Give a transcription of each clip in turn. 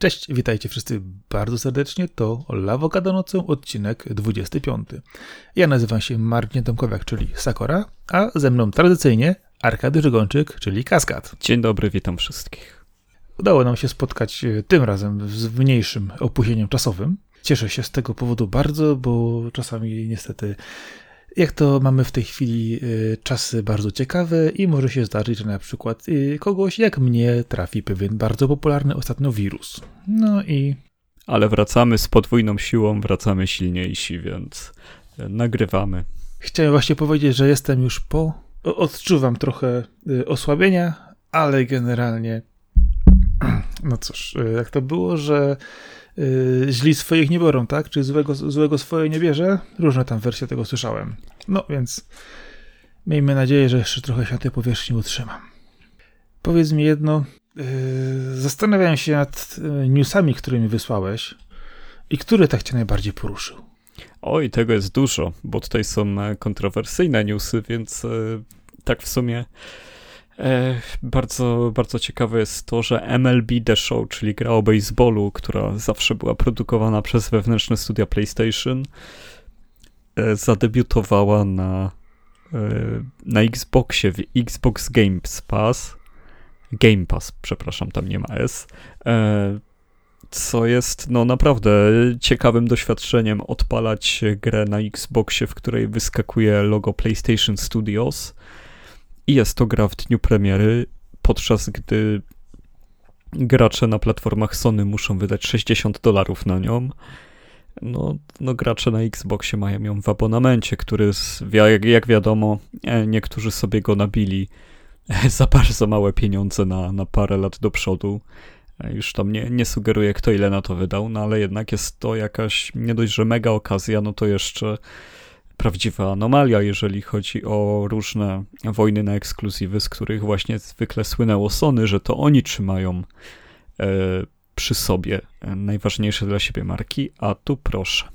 Cześć, witajcie wszyscy bardzo serdecznie. To Lawokado nocą, odcinek 25. Ja nazywam się Marcin Tomkowiak, czyli Sakora, a ze mną tradycyjnie Arkady Żygończyk, czyli Kaskad. Dzień dobry, witam wszystkich. Udało nam się spotkać e, tym razem z mniejszym opóźnieniem czasowym. Cieszę się z tego powodu bardzo, bo czasami niestety jak to mamy w tej chwili y, czasy bardzo ciekawe i może się zdarzyć, że na przykład y, kogoś jak mnie trafi pewien bardzo popularny ostatnio wirus. No i. Ale wracamy z podwójną siłą, wracamy silniejsi, więc y, nagrywamy. Chciałem właśnie powiedzieć, że jestem już po. Odczuwam trochę osłabienia, ale generalnie. No cóż, jak to było, że yy, źli swoich nie biorą, tak? Czy złego, złego swoje nie bierze? Różne tam wersje tego słyszałem. No więc miejmy nadzieję, że jeszcze trochę się na tej powierzchni utrzymam. Powiedz mi jedno. Yy, zastanawiałem się nad yy, newsami, które mi wysłałeś i który tak cię najbardziej poruszył. Oj, tego jest dużo, bo tutaj są e, kontrowersyjne newsy, więc e, tak w sumie bardzo, bardzo ciekawe jest to, że MLB The Show, czyli gra o baseballu, która zawsze była produkowana przez wewnętrzne studia PlayStation, e, zadebiutowała na, e, na Xboxie, w Xbox Games Pass. Game Pass, przepraszam, tam nie ma S. Co jest no naprawdę ciekawym doświadczeniem odpalać grę na Xboxie, w której wyskakuje logo PlayStation Studios i jest to gra w dniu premiery, podczas gdy gracze na platformach Sony muszą wydać 60 dolarów na nią. No, no, gracze na Xboxie mają ją w abonamencie, który, jak, jak wiadomo, e, niektórzy sobie go nabili za bardzo małe pieniądze na, na parę lat do przodu. E, już tam nie, nie sugeruję, kto ile na to wydał, no ale jednak jest to jakaś nie dość, że mega okazja, no to jeszcze prawdziwa anomalia, jeżeli chodzi o różne wojny na ekskluzywy, z których właśnie zwykle słynęło Sony, że to oni trzymają e, przy sobie najważniejsze dla siebie marki, a tu proszę.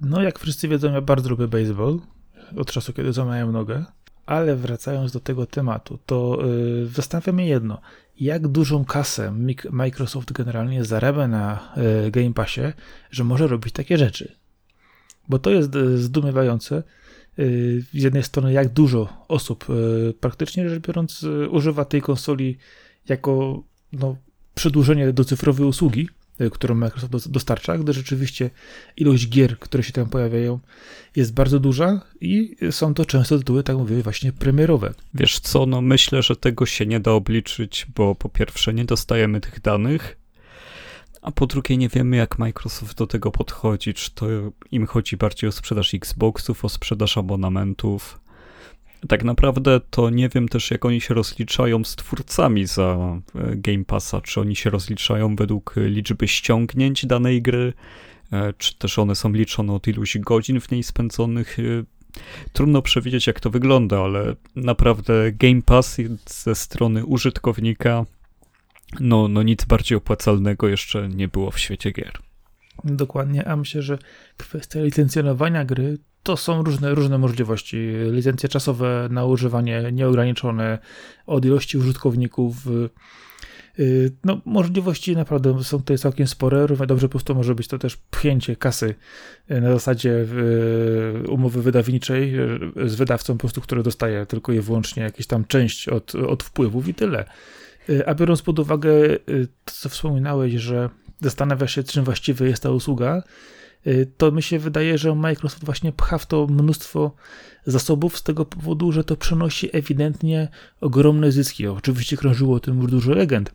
No, jak wszyscy wiedzą, ja bardzo lubię baseball, od czasu, kiedy złamałem nogę, ale wracając do tego tematu, to yy, zastanawia mnie jedno. Jak dużą kasę Microsoft generalnie zarabia na yy, Game Passie, że może robić takie rzeczy? Bo to jest e, zdumiewające. E, z jednej strony, jak dużo osób e, praktycznie rzecz biorąc używa tej konsoli jako no, przedłużenie do cyfrowej usługi, którą Microsoft dostarcza, gdy rzeczywiście ilość gier, które się tam pojawiają, jest bardzo duża i są to często tytuły, tak mówię, właśnie premierowe. Wiesz co, no myślę, że tego się nie da obliczyć, bo po pierwsze nie dostajemy tych danych, a po drugie nie wiemy jak Microsoft do tego podchodzi, czy to im chodzi bardziej o sprzedaż Xboxów, o sprzedaż abonamentów. Tak naprawdę to nie wiem też jak oni się rozliczają z twórcami za e, Game Passa, czy oni się rozliczają według liczby ściągnięć danej gry, e, czy też one są liczone od iluś godzin w niej spędzonych. E, trudno przewidzieć jak to wygląda, ale naprawdę Game Pass ze strony użytkownika no, no nic bardziej opłacalnego jeszcze nie było w świecie gier. Dokładnie, a myślę, że kwestia licencjonowania gry to są różne, różne możliwości. Licencje czasowe na używanie nieograniczone od ilości użytkowników. Y, no, możliwości naprawdę są tutaj całkiem spore. Równie dobrze po prostu może być to też pchnięcie kasy na zasadzie y, umowy wydawniczej z wydawcą, po prostu, który dostaje tylko i wyłącznie jakieś tam część od, od wpływów i tyle. Y, a biorąc pod uwagę y, to, co wspominałeś, że zastanawiasz się, czym właściwie jest ta usługa, y, to mi się wydaje, że Microsoft właśnie pcha w to mnóstwo zasobów z tego powodu, że to przynosi ewidentnie ogromne zyski. Oczywiście krążyło o tym już dużo legend.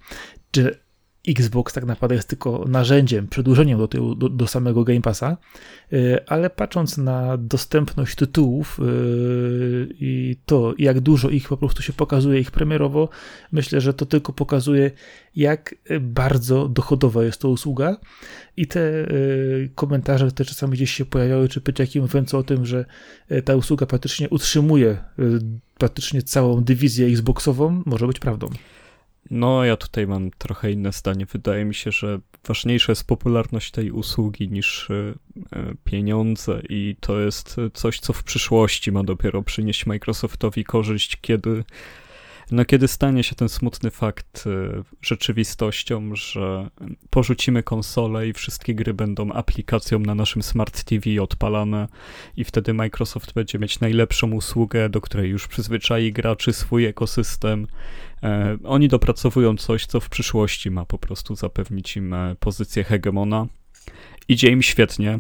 Xbox tak naprawdę jest tylko narzędziem, przedłużeniem do, do, do samego Game Passa, y, ale patrząc na dostępność tytułów y, i to, jak dużo ich po prostu się pokazuje, ich premierowo, myślę, że to tylko pokazuje, jak bardzo dochodowa jest to usługa. I te y, komentarze, które czasami gdzieś się pojawiały, czy pyciaki mówiące o tym, że ta usługa praktycznie utrzymuje praktycznie całą dywizję Xboxową, może być prawdą. No, ja tutaj mam trochę inne zdanie. Wydaje mi się, że ważniejsza jest popularność tej usługi niż e, pieniądze, i to jest coś, co w przyszłości ma dopiero przynieść Microsoftowi korzyść, kiedy no kiedy stanie się ten smutny fakt y, rzeczywistością, że porzucimy konsolę i wszystkie gry będą aplikacją na naszym Smart TV odpalane i wtedy Microsoft będzie mieć najlepszą usługę, do której już przyzwyczai graczy, swój ekosystem. E, oni dopracowują coś, co w przyszłości ma po prostu zapewnić im e, pozycję hegemona. Idzie im świetnie,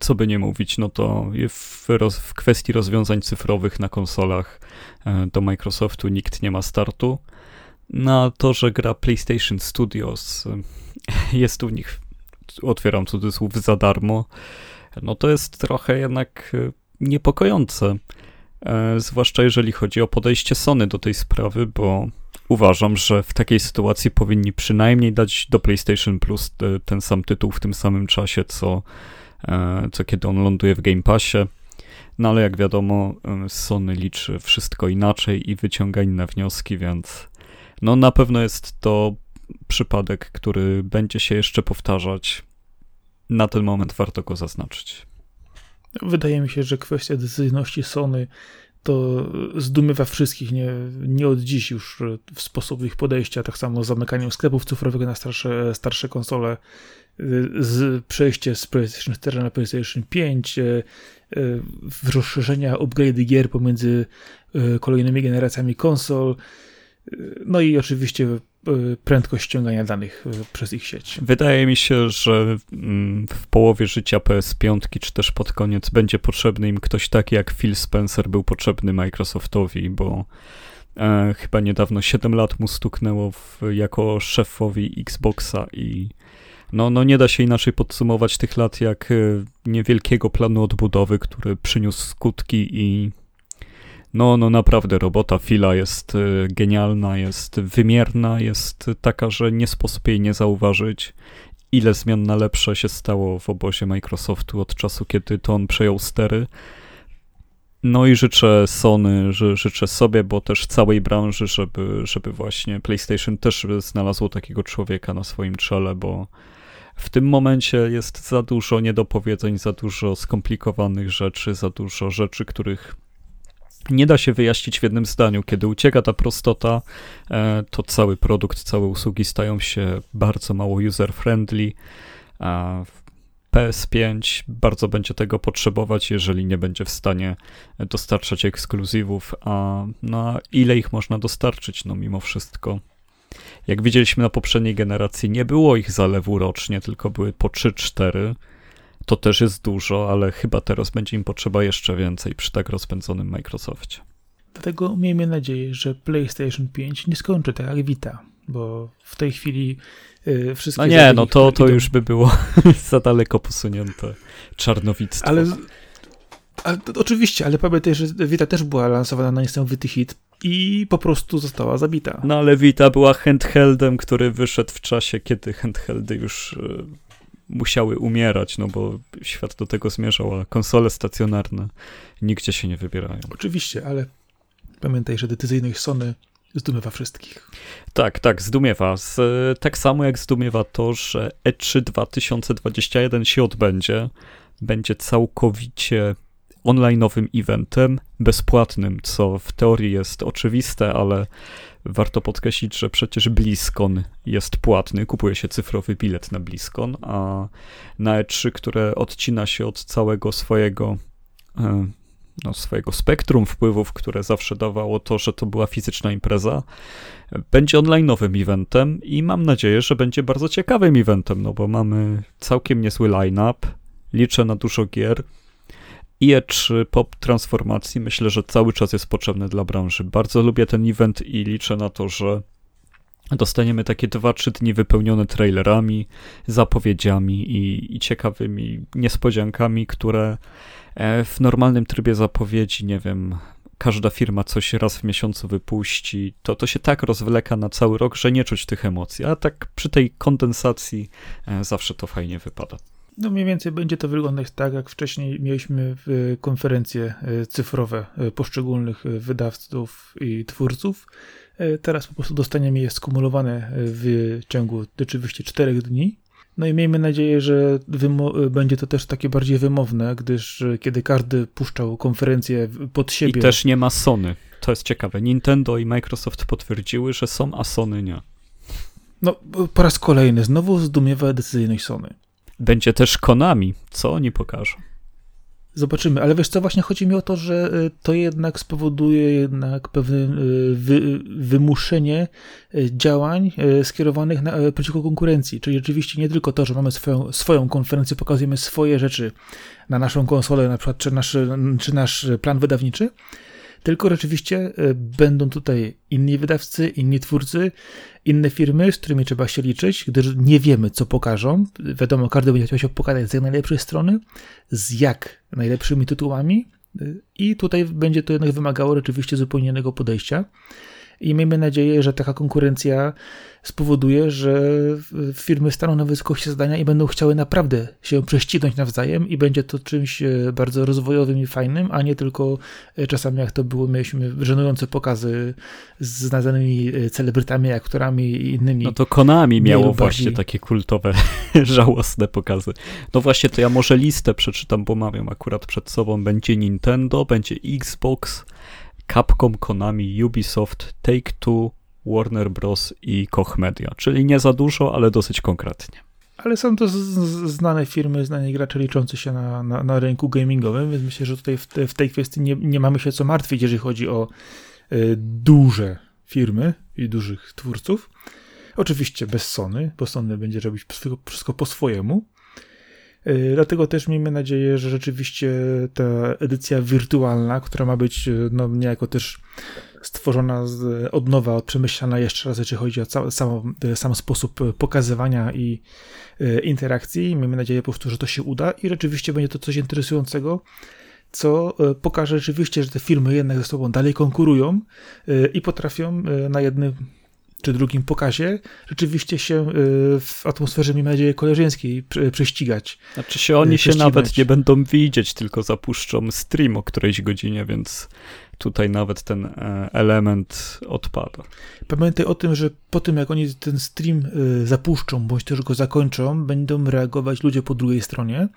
co by nie mówić, no to w, roz, w kwestii rozwiązań cyfrowych na konsolach e, do Microsoftu nikt nie ma startu. Na to, że gra PlayStation Studios e, jest u nich, otwieram cudzysłów, za darmo, no to jest trochę jednak e, niepokojące. Zwłaszcza jeżeli chodzi o podejście Sony do tej sprawy, bo uważam, że w takiej sytuacji powinni przynajmniej dać do PlayStation Plus ten sam tytuł w tym samym czasie, co co kiedy on ląduje w Game Passie. No ale jak wiadomo, e, Sony liczy wszystko inaczej i wyciąga inne wnioski, więc no na pewno jest to przypadek, który będzie się jeszcze powtarzać. Na ten moment warto go zaznaczyć. Wydaje mi się, że kwestia decyzyjności Sony to zdumiewa wszystkich, nie, nie od dziś już w sposób ich podejścia, tak samo z zamykaniem sklepów cyfrowych na starsze, starsze konsole, z przejście z PlayStation 4 na PlayStation 5, e, e, rozszerzenia upgrade gier pomiędzy e, kolejnymi generacjami konsol, no i oczywiście prędkość ściągania danych przez ich sieć. Wydaje mi się, że mm, w połowie życia PS5 czy też pod koniec będzie potrzebny im ktoś taki jak Phil Spencer był potrzebny Microsoftowi, bo e, chyba niedawno 7 lat mu stuknęło w, jako szefowi Xboxa i no, no nie da się inaczej podsumować tych lat jak e, niewielkiego planu odbudowy, który przyniósł skutki i no, no naprawdę robota Fila jest e, genialna, jest wymierna, jest taka, że nie sposób jej nie zauważyć. Ile zmian na lepsze się stało w obozie Microsoftu od czasu, kiedy to on przejął stery. No i życzę Sony, że życzę sobie, bo też całej branży, żeby, żeby właśnie PlayStation też znalazło takiego człowieka na swoim czele, bo w tym momencie jest za dużo niedopowiedzeń, za dużo skomplikowanych rzeczy, za dużo rzeczy, których nie da się wyjaśnić w jednym zdaniu. Kiedy ucieka ta prostota, e, to cały produkt, całe usługi stają się bardzo mało user-friendly. PS5 bardzo będzie tego potrzebować, jeżeli nie będzie w stanie dostarczać ekskluzywów, a na ile ich można dostarczyć, no mimo wszystko jak widzieliśmy na poprzedniej generacji, nie było ich zalewu rocznie, tylko były po 3-4. To też jest dużo, ale chyba teraz będzie im potrzeba jeszcze więcej przy tak rozpędzonym Microsoftie. Dlatego miejmy nadzieję, że PlayStation 5 nie skończy tak jak Vita, bo w tej chwili yy, wszystkie... No nie, no to, to już by było za daleko posunięte czarnowictwo. Ale, ale oczywiście, ale pamiętaj, że Vita też była lansowana na niesamowity hit i po prostu została zabita. No ale Vita była handheldem, który wyszedł w czasie, kiedy handheldy już y, musiały umierać, no bo świat do tego zmierzał, a konsole stacjonarne nigdzie się nie wybierają. Oczywiście, ale pamiętaj, że decyzyjność Sony zdumiewa wszystkich. Tak, tak, zdumiewa. Z, tak samo jak zdumiewa to, że E3 2021 się odbędzie. Będzie całkowicie online'owym eventem, bezpłatnym, co w teorii jest oczywiste, ale warto podkreślić, że przecież BlizzCon jest płatny, kupuje się cyfrowy bilet na BlizzCon, a na E3, które odcina się od całego swojego e, no, swojego spektrum wpływów, które zawsze dawało to, że to była fizyczna impreza, będzie online'owym eventem i mam nadzieję, że będzie bardzo ciekawym eventem, no bo mamy całkiem niezły line-up, liczę na dużo gier, IE3 po transformacji myślę, że cały czas jest potrzebny dla branży. Bardzo lubię ten event i liczę na to, że dostaniemy takie 2-3 dni wypełnione trailerami, zapowiedziami i, i ciekawymi niespodziankami, które e, w normalnym trybie zapowiedzi, nie wiem, każda firma coś raz w miesiącu wypuści, to to się tak rozwleka na cały rok, że nie czuć tych emocji, a tak przy tej kondensacji e, zawsze to fajnie wypada. No mniej więcej będzie to wyglądać tak, jak wcześniej mieliśmy konferencje e, cyfrowe e, poszczególnych e, wydawców i twórców. Teraz po prostu dostaniemy je skumulowane w ciągu rzeczywiście czterech dni. No i miejmy nadzieję, że będzie to też takie bardziej wymowne, gdyż kiedy każdy puszczał konferencję pod siebie. I też nie ma Sony. to jest ciekawe. Nintendo i Microsoft potwierdziły, że są, a Sony nie. No, po raz kolejny, znowu zdumiewa decyzyjność Sony. Będzie też Konami. Co oni pokażą? Zobaczymy, ale wiesz co, właśnie chodzi mi o to, że y, to jednak spowoduje jednak pewne y, wy, wymuszenie y, działań skierowanych na, przeciwko konkurencji, czyli rzeczywiście nie tylko to, że mamy swoją, swoją konferencję, pokazujemy swoje rzeczy na naszą konsolę, na przykład, czy nasz, czy nasz plan wydawniczy, tylko rzeczywiście e, będą tutaj inni wydawcy, inni twórcy, inne firmy, z którymi trzeba się liczyć, gdyż nie wiemy, co pokażą. Wiadomo, każdy będzie chciał się pokazać z jak najlepszej strony, z jak najlepszymi tytułami i tutaj będzie to jednak wymagało rzeczywiście zupełnie innego podejścia i miejmy nadzieję, że taka konkurencja spowoduje, że firmy staną na wysokości zadania i będą chciały naprawdę się prześcinać nawzajem i będzie to czymś e, bardzo rozwojowym i fajnym, a nie tylko e, czasami jak to było, mieliśmy żenujące pokazy z znanymi e, celebrytami, aktorami i innymi. No to Konami miało właśnie takie kultowe, żałosne pokazy. No właśnie, to ja może listę przeczytam, bo mam ją akurat przed sobą. Będzie Nintendo, będzie Xbox, Capcom, Konami, Ubisoft, Take-Two, Warner Bros. i Koch Media. Czyli nie za dużo, ale dosyć konkretnie. Ale są to znane firmy, znani gracze liczący się na, na, na, rynku gamingowym, więc myślę, że tutaj w, te, w tej kwestii nie, nie, mamy się co martwić, jeżeli chodzi o y, duże firmy i dużych twórców. Oczywiście bez Sony, bo Sony będzie robić wszystko po swojemu, dlatego też miejmy nadzieję, że rzeczywiście ta edycja wirtualna, która ma być y, no, niejako też stworzona z, od nowa, przemyślana jeszcze raz, jeśli chodzi o ca- sam, y, sam sposób pokazywania i interakcji. Miejmy nadzieję po prostu, że to się uda i rzeczywiście będzie to coś interesującego, co pokaże rzeczywiście, że te firmy jednak ze sobą dalej konkurują i potrafią na jednym czy drugim pokazie rzeczywiście się y, w atmosferze, miejmy nadzieję, koleżeńskiej prześcigać. Znaczy się oni się nawet nie będą widzieć, tylko zapuszczą stream o którejś godzinie, więc tutaj nawet ten e, element odpada. Pamiętaj o tym, że po tym jak oni ten stream y, zapuszczą, bądź też go zakończą, będą reagować ludzie po drugiej stronie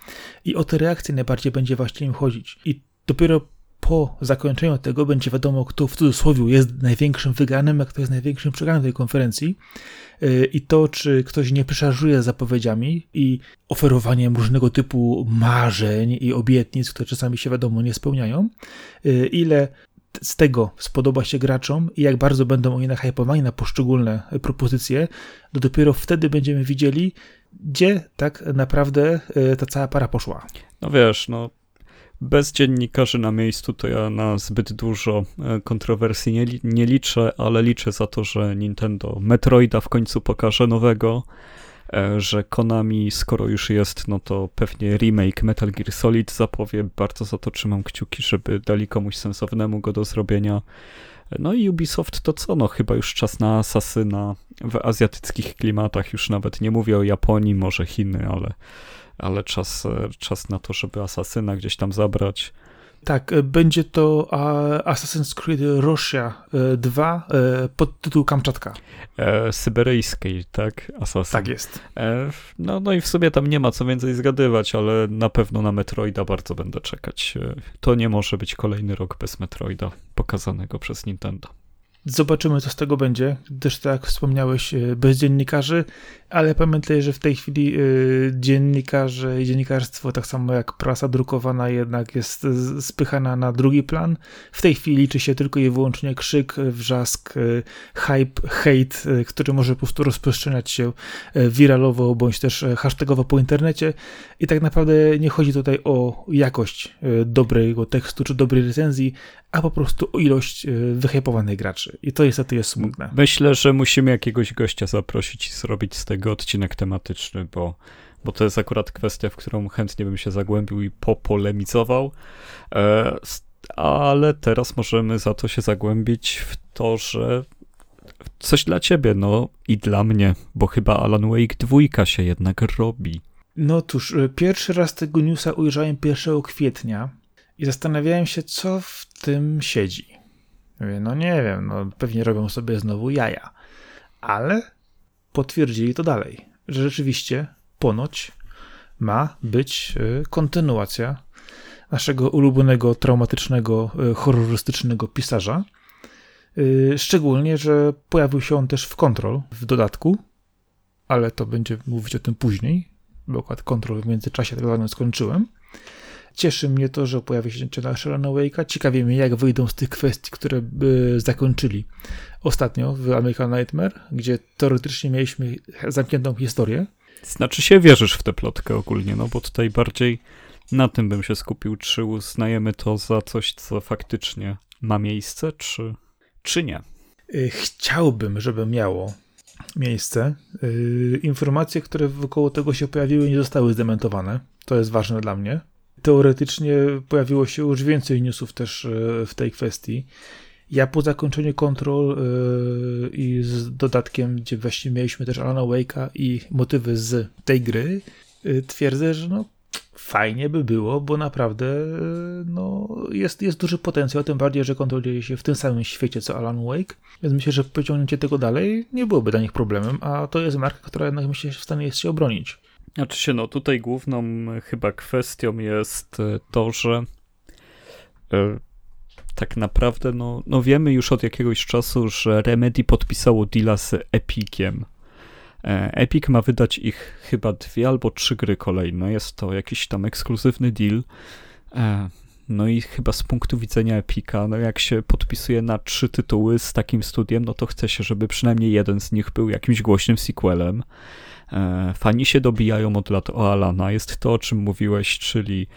i o te reakcje najbardziej będzie właśnie im chodzić. I dopiero po zakończeniu tego będzie wiadomo, kto w cudzysłowie jest największym wygranym, a kto jest największym przegranym tej konferencji. Y, I to, czy ktoś nie przeszarżuje zapowiedziami i oferowaniem różnego typu marzeń i obietnic, które czasami się wiadomo nie spełniają, y, ile z tego spodoba się graczom i jak bardzo będą oni nahypowani na poszczególne propozycje, to dopiero wtedy będziemy widzieli, gdzie tak naprawdę y, ta cała para poszła. No wiesz, no bez dziennikarzy na miejscu to ja na zbyt dużo e, kontrowersji nie, nie liczę, ale liczę za to, że Nintendo Metroida w końcu pokaże nowego, e, że Konami, skoro już jest, no to pewnie remake Metal Gear Solid zapowie. Bardzo za to trzymam kciuki, żeby dali komuś sensownemu go do zrobienia. No i Ubisoft to co? No chyba już czas na asasyna w azjatyckich klimatach. Już nawet nie mówię o Japonii, może Chiny, ale ale czas, e, czas na to, żeby Asasyna gdzieś tam zabrać. Tak, e, będzie to Assassin's Creed Russia 2 e, pod tytuł Kamczatka. E, syberyjskiej, tak? Assassin. Tak jest. E, no, no i w sumie tam nie ma co więcej zgadywać, ale na pewno na Metroida bardzo będę czekać. To nie może być kolejny rok bez Metroida pokazanego przez Nintendo. Zobaczymy, co z tego będzie. Też tak jak wspomniałeś, bez dziennikarzy, ale pamiętaj, że w tej chwili y, dziennikarze i dziennikarstwo, tak samo jak prasa drukowana, jednak jest spychana na drugi plan. W tej chwili liczy się tylko i wyłącznie krzyk, wrzask, y, hype, hate, y, który może po prostu rozprzestrzeniać się wiralowo bądź też hashtagowo po internecie. I tak naprawdę nie chodzi tutaj o jakość dobrego tekstu czy dobrej recenzji, a po prostu o ilość wyhypowanych graczy. I to niestety jest smutne. Myślę, że musimy jakiegoś gościa zaprosić i zrobić z tego tego odcinek tematyczny, bo, bo to jest akurat kwestia, w którą chętnie bym się zagłębił i popolemizował. E, ale teraz możemy za to się zagłębić w to, że coś dla ciebie, no i dla mnie, bo chyba Alan Wake 2 się jednak robi. No cóż, e, pierwszy raz tego newsa ujrzałem 1 kwietnia i zastanawiałem się, co w tym siedzi. Mówię, no nie wiem, no pewnie robią sobie znowu jaja. Ale potwierdzili to dalej, że rzeczywiście ponoć ma być e, kontynuacja naszego ulubionego, traumatycznego, e, horrorystycznego pisarza. Szczególnie, że pojawił się on też w Control w dodatku, ale to będzie mówić o tym później, bo akurat Control w międzyczasie tak zwanym skończyłem. Cieszy mnie to, że pojawi się nasz Alan Wake'a. Ciekawie mnie, jak wyjdą z tych kwestii, które zakończyli ostatnio w American Nightmare, gdzie teoretycznie mieliśmy zamkniętą historię. Znaczy się wierzysz w tę plotkę ogólnie, no bo tutaj bardziej na tym bym się skupił, czy uznajemy to za coś, co faktycznie ma miejsce, czy, czy nie. Y, chciałbym, żeby miało miejsce. Y, informacje, które wokoło tego się pojawiły, nie zostały zdementowane. To jest ważne dla mnie. Teoretycznie pojawiło się już więcej newsów też y, w tej kwestii. Ja po zakończeniu kontrol i z dodatkiem, gdzie właśnie mieliśmy też Alana Wake'a i motywy z tej gry, twierdzę, że no fajnie by było, bo naprawdę no, jest, jest duży potencjał, tym bardziej, że kontroluje się w tym samym świecie co Alan Wake, więc myślę, że pociągnięcie tego dalej nie byłoby dla nich problemem, a to jest marka, która jednak myślę, że w stanie jest się obronić. Znaczy się, no tutaj główną chyba kwestią jest e, to, że e, tak naprawdę no, no wiemy już od jakiegoś czasu, że Remedy podpisało deala z Epiciem E, Epic ma wydać ich chyba dwie albo trzy gry kolejne. Jest to jakiś tam ekskluzywny deal. E, no i chyba z punktu widzenia Epica, no jak się podpisuje na trzy tytuły z takim studiem, no to chce się, żeby przynajmniej jeden z nich był jakimś głośnym sequelem. E, fani się dobijają od lat o Alana. Jest to, o czym mówiłeś, czyli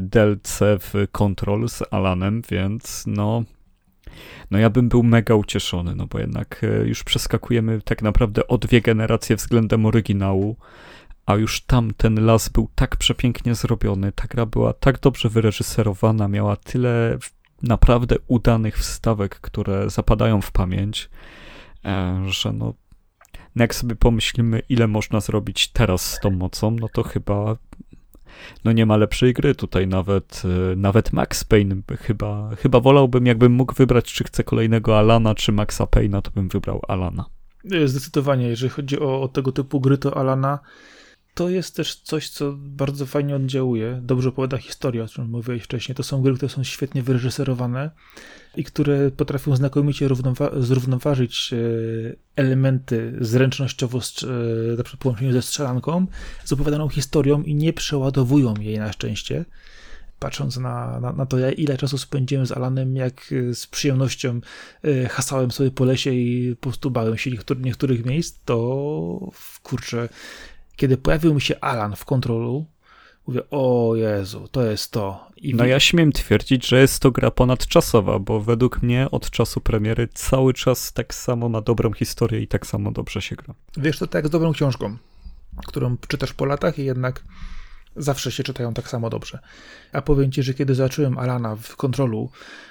DLC w Control z Alanem, więc no no ja bym był mega ucieszony, no bo jednak e, już przeskakujemy tak naprawdę o dwie generacje względem oryginału, a już tam ten las był tak przepięknie zrobiony, ta gra była tak dobrze wyreżyserowana, miała tyle naprawdę udanych wstawek, które zapadają w pamięć, e, że no, no jak sobie pomyślimy, ile można zrobić teraz z tą mocą, no to chyba no nie ma lepszej gry tutaj nawet, e, nawet Max Payne chyba, chyba wolałbym jakbym mógł wybrać, czy chcę kolejnego Alana, czy Maxa Payne'a, to bym wybrał Alana. Zdecydowanie, jeżeli chodzi o, o tego typu gry, to Alana to jest też coś, co bardzo fajnie oddziałuje. Dobrze opowiada historię, o czym mówiłeś wcześniej. To są gry, które są świetnie wyreżyserowane i które potrafią znakomicie zrównoważyć e, elementy zręcznościowo, e, na przykład połączeniu ze strzelanką, z opowiadaną historią i nie przeładowują jej na szczęście. Patrząc na, na, na to, ile czasu spędziłem z Alanem, jak e, z przyjemnością hasałem sobie po lesie i po prostu bałem się niektórych, niektórych miejsc, to kurczę, kiedy pojawił mi się Alan w kontrolu, mówię, o Jezu, to jest to. I no ja śmiem twierdzić, że jest to gra ponadczasowa, bo według mnie od czasu premiery cały czas tak samo ma dobrą historię i tak samo dobrze się gra. Wiesz, to tak z dobrą książką, którą czytasz po latach i jednak zawsze się czytają tak samo dobrze. A powiem ci, że kiedy zacząłem Alana w kontrolu,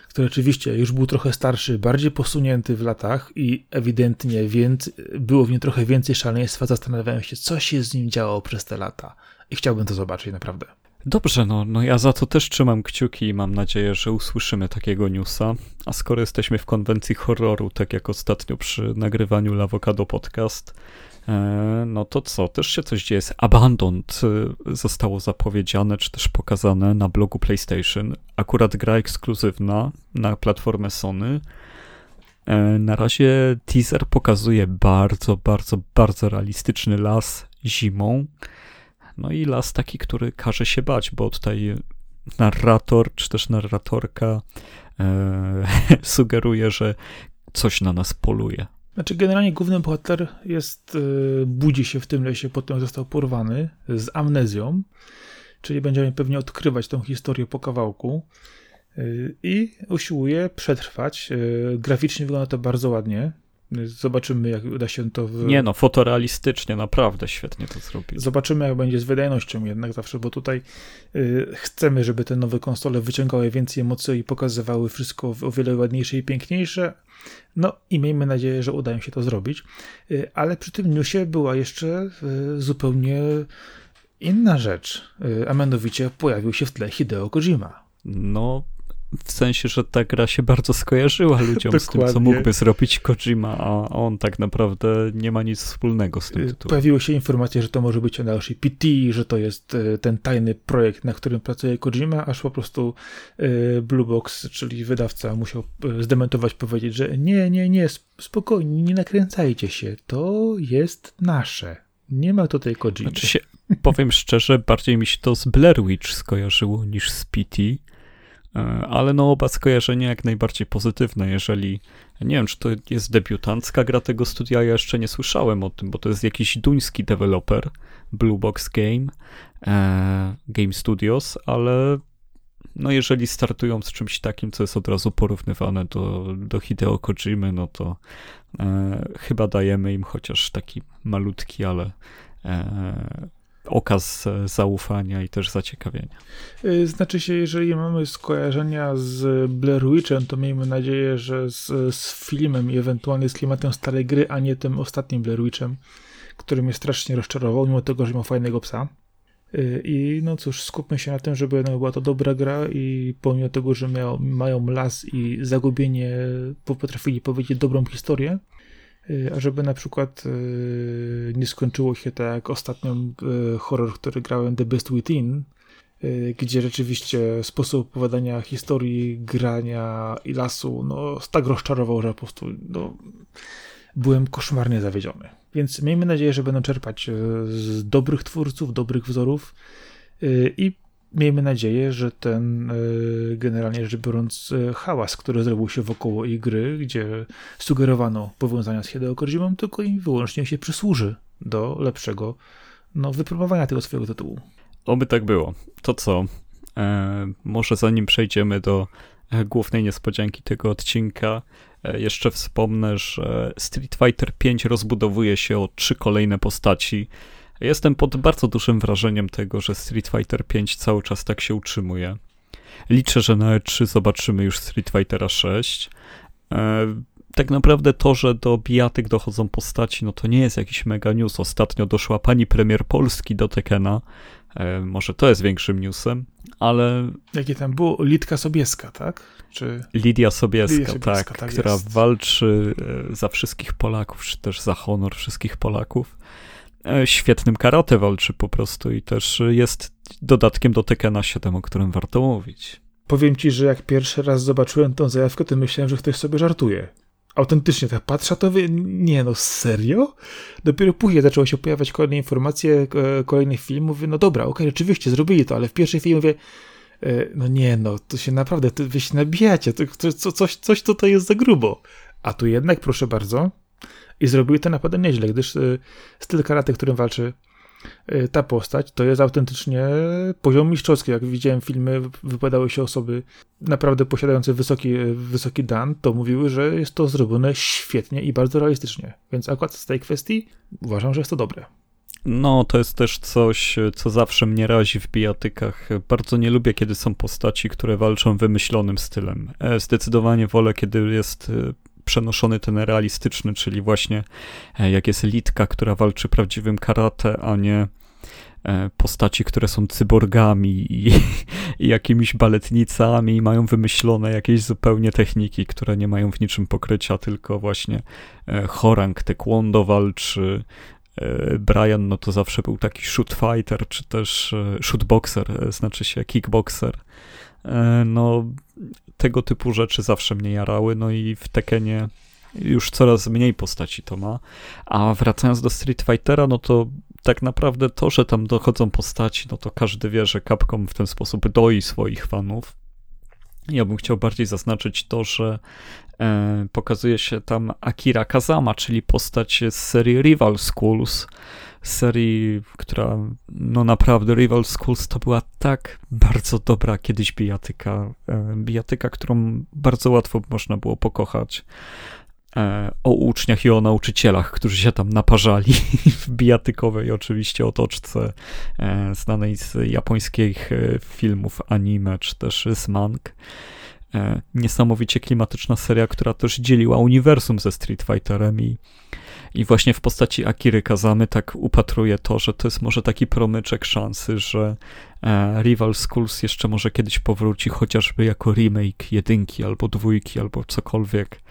który oczywiście już był trochę starszy, bardziej posunięty w latach i ewidentnie więc było w nim trochę więcej szaleństwa, zastanawiałem się, co się z nim działo przez te lata. I chciałbym to zobaczyć naprawdę. Dobrze, no, no ja za to też trzymam kciuki i mam nadzieję, że usłyszymy takiego newsa. A skoro jesteśmy w konwencji horroru, tak jak ostatnio przy nagrywaniu Lawokado Podcast, no to co, też się coś dzieje z Abandoned, e, zostało zapowiedziane, czy też pokazane na blogu PlayStation. Akurat gra ekskluzywna na platformę Sony. E, na razie teaser pokazuje bardzo, bardzo, bardzo realistyczny las zimą. No i las taki, który każe się bać, bo tutaj narrator, czy też narratorka e, sugeruje, że coś na nas poluje. Znaczy, generalnie główny bohater jest, yy, budzi się w tym lesie po tym, jak został porwany z amnezją, czyli będziemy pewnie odkrywać tą historię po kawałku yy, i usiłuje przetrwać. Yy, graficznie wygląda to bardzo ładnie. Zobaczymy, jak uda się to. W... Nie no, fotorealistycznie, naprawdę świetnie to zrobić. Zobaczymy, jak będzie z wydajnością jednak zawsze, bo tutaj y, chcemy, żeby te nowe konsole wyciągały więcej emocji i pokazywały wszystko o wiele ładniejsze i piękniejsze. No i miejmy nadzieję, że uda im się to zrobić. Y, ale przy tym newsie była jeszcze y, zupełnie inna rzecz, y, a mianowicie pojawił się w tle Hideo Kojima. No, w sensie, że ta gra się bardzo skojarzyła ludziom z tym, co mógłby zrobić Kojima, a on tak naprawdę nie ma nic wspólnego z tym y, tytułem. Pojawiły się informacje, że to może być Naoshi PT, że to jest y, ten tajny projekt, na którym pracuje Kojima, aż po prostu y, Blue Box, czyli wydawca, musiał zdementować, powiedzieć, że nie, nie, nie, spokojnie, nie nakręcajcie się, to jest nasze. Nie ma tutaj Kojima. Znaczy się, powiem szczerze, bardziej mi się to z Blair Witch skojarzyło niż z PT. E, ale no oba skojarzenia jak najbardziej pozytywne, jeżeli, nie wiem, czy to jest debiutancka gra tego studia, ja jeszcze nie słyszałem o tym, bo to jest jakiś duński deweloper, Blue Box Game, e, Game Studios, ale no jeżeli startują z czymś takim, co jest od razu porównywane do, do Hideo Kojimy, no to e, chyba dajemy im chociaż taki malutki, ale okaz e, zaufania i też zaciekawienia. Y, znaczy się, jeżeli mamy skojarzenia z Blair Witchem, to miejmy nadzieję, że z, z filmem i ewentualnie z klimatem starej gry, a nie tym ostatnim Blair Witchem, który mnie strasznie rozczarował, mimo tego, że ma fajnego psa. Y, I no cóż, skupmy się na tym, żeby była to dobra gra i pomimo tego, że miał, mają las i zagubienie, potrafili powiedzieć dobrą historię, Y, a żeby na przykład y, nie skończyło się tak jak ostatnio y, horror, który grałem The Best Within, gdzie rzeczywiście sposób opowiadania historii, grania i lasu, no tak rozczarował, że po prostu no, byłem koszmarnie zawiedziony. Więc miejmy nadzieję, że będą czerpać z dobrych twórców, dobrych wzorów i miejmy nadzieję, że ten e, generalnie rzecz biorąc e, hałas, który zrobił się wokoło jej gry, gdzie sugerowano powiązania z Hideo Kojimą, tylko i wyłącznie się przysłuży do lepszego no, wypróbowania tego swojego tytułu. Oby tak było. To co? E, może zanim przejdziemy do e, głównej niespodzianki tego odcinka, e, jeszcze wspomnę, że Street Fighter V rozbudowuje się o trzy kolejne postaci, Jestem pod bardzo dużym wrażeniem tego, że Street Fighter V cały czas tak się utrzymuje. Liczę, że na E3 zobaczymy już Street Fightera 6. E, tak naprawdę to, że do bijatyk dochodzą postaci, no to nie jest jakiś mega news. Ostatnio doszła pani premier Polski do Tekena. E, może to jest większym newsem, ale... Jakie tam było? Litka Sobieska, tak? Czy... Lidia Sobieska, Lidia Sobieska tak, tak, która jest. walczy e, za wszystkich Polaków, czy też za honor wszystkich Polaków. E, świetnym karate walczy po prostu i też jest dodatkiem do Tekena 7, o którym warto mówić. Powiem ci, że jak pierwszy raz zobaczyłem tą zajawkę, to myślałem, że ktoś sobie żartuje. Autentycznie tak patrzę, to wie, nie no, serio? Dopiero później zaczęły się pojawiać kolejne informacje, e, kolejnych filmów, mówię, no dobra, okej, okay, rzeczywiście zrobili to, ale w pierwszej filmie mówię, e, no nie no, to się naprawdę, to wy się nabijacie, to, to, coś, coś tutaj jest za grubo. A tu jednak, proszę bardzo, i zrobiły to naprawdę nieźle, gdyż y, styl karate, którym walczy y, ta postać, to jest autentycznie poziom mistrzowski. Jak widziałem filmy, wypowiadały się osoby naprawdę posiadające wysoki, wysoki dan, to mówiły, że jest to zrobione świetnie i bardzo realistycznie. Więc akurat z tej kwestii uważam, że jest to dobre. No, to jest też coś, co zawsze mnie razi w bijatykach. Bardzo nie lubię, kiedy są postaci, które walczą wymyślonym stylem. E, zdecydowanie wolę, kiedy jest y, przenoszony ten realistyczny, czyli właśnie e, jak jest Litka, która walczy prawdziwym karate, a nie e, postaci, które są cyborgami i, i, jakimiś baletnicami i mają wymyślone jakieś zupełnie techniki, które nie mają w niczym pokrycia, tylko właśnie e, Horang taekwondo walczy, Brian no to zawsze był taki shoot fighter, czy też shootboxer, znaczy się kickboxer. No tego typu rzeczy zawsze mnie jarały, no i w Tekenie już coraz mniej postaci to ma. A wracając do Street Fightera, no to tak naprawdę to, że tam dochodzą postaci, no to każdy wie, że Capcom w ten sposób doi swoich fanów. Ja bym chciał bardziej zaznaczyć to, że e, pokazuje się tam Akira Kazama, czyli postać z serii Rival Schools, serii, która no naprawdę Rival Schools to była tak bardzo dobra kiedyś bijatyka, e, bijatyka, którą bardzo łatwo można było pokochać e, o uczniach i o nauczycielach, którzy się tam naparzali w bijatykowej oczywiście otoczce e, znanej z japońskich filmów anime, czy też z mang. Niesamowicie klimatyczna seria, która też dzieliła uniwersum ze Street Fighterem i I właśnie w postaci Akiry Kazamy tak upatruję to, że to jest może taki promyczek szansy, że e, Rival Schools jeszcze może kiedyś powróci, chociażby jako remake jedynki albo dwójki albo cokolwiek.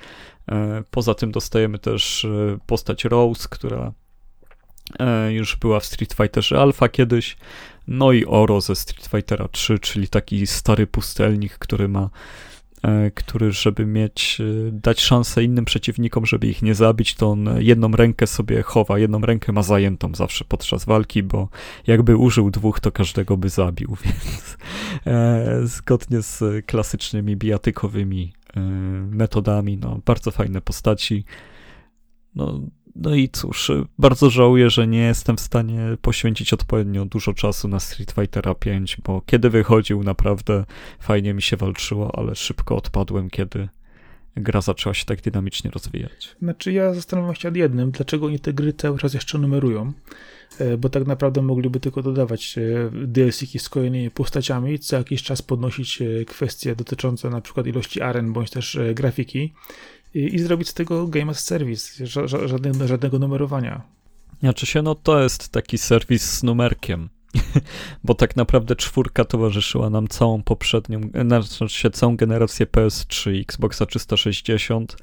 E, poza tym dostajemy też e, postać Rose, która już była w Street Fighterze Alpha kiedyś, no i Oro ze Street Fightera 3, czyli taki stary pustelnik, który ma który, żeby mieć, e, dać szansę innym przeciwnikom, żeby ich nie zabić, to on jedną rękę sobie chowa, jedną rękę ma zajętą zawsze podczas walki, bo jakby użył dwóch, to każdego by zabił, więc e, zgodnie z klasycznymi bijatykowymi e, metodami, no bardzo fajne postaci. No, no i cóż, bardzo żałuję, że nie jestem w stanie poświęcić odpowiednio dużo czasu na Street Fightera 5, bo kiedy wychodził naprawdę fajnie mi się walczyło, ale szybko odpadłem, kiedy gra zaczęła się tak dynamicznie rozwijać. Znaczy ja zastanawiam się nad jednym, dlaczego oni te gry cały czas jeszcze numerują, e, bo tak naprawdę mogliby tylko dodawać e, DLC-ki z kolejnymi postaciami, co jakiś czas podnosić e, kwestie dotyczące na przykład ilości aren, bądź też grafiki, i, zrobić z tego Game as Service, ża, ża, żadnego, żadnego numerowania. Znaczy się, no to jest taki serwis z numerkiem. Bo tak naprawdę czwórka towarzyszyła nam całą poprzednią, znaczy się całą generację PS3, Xboxa 360,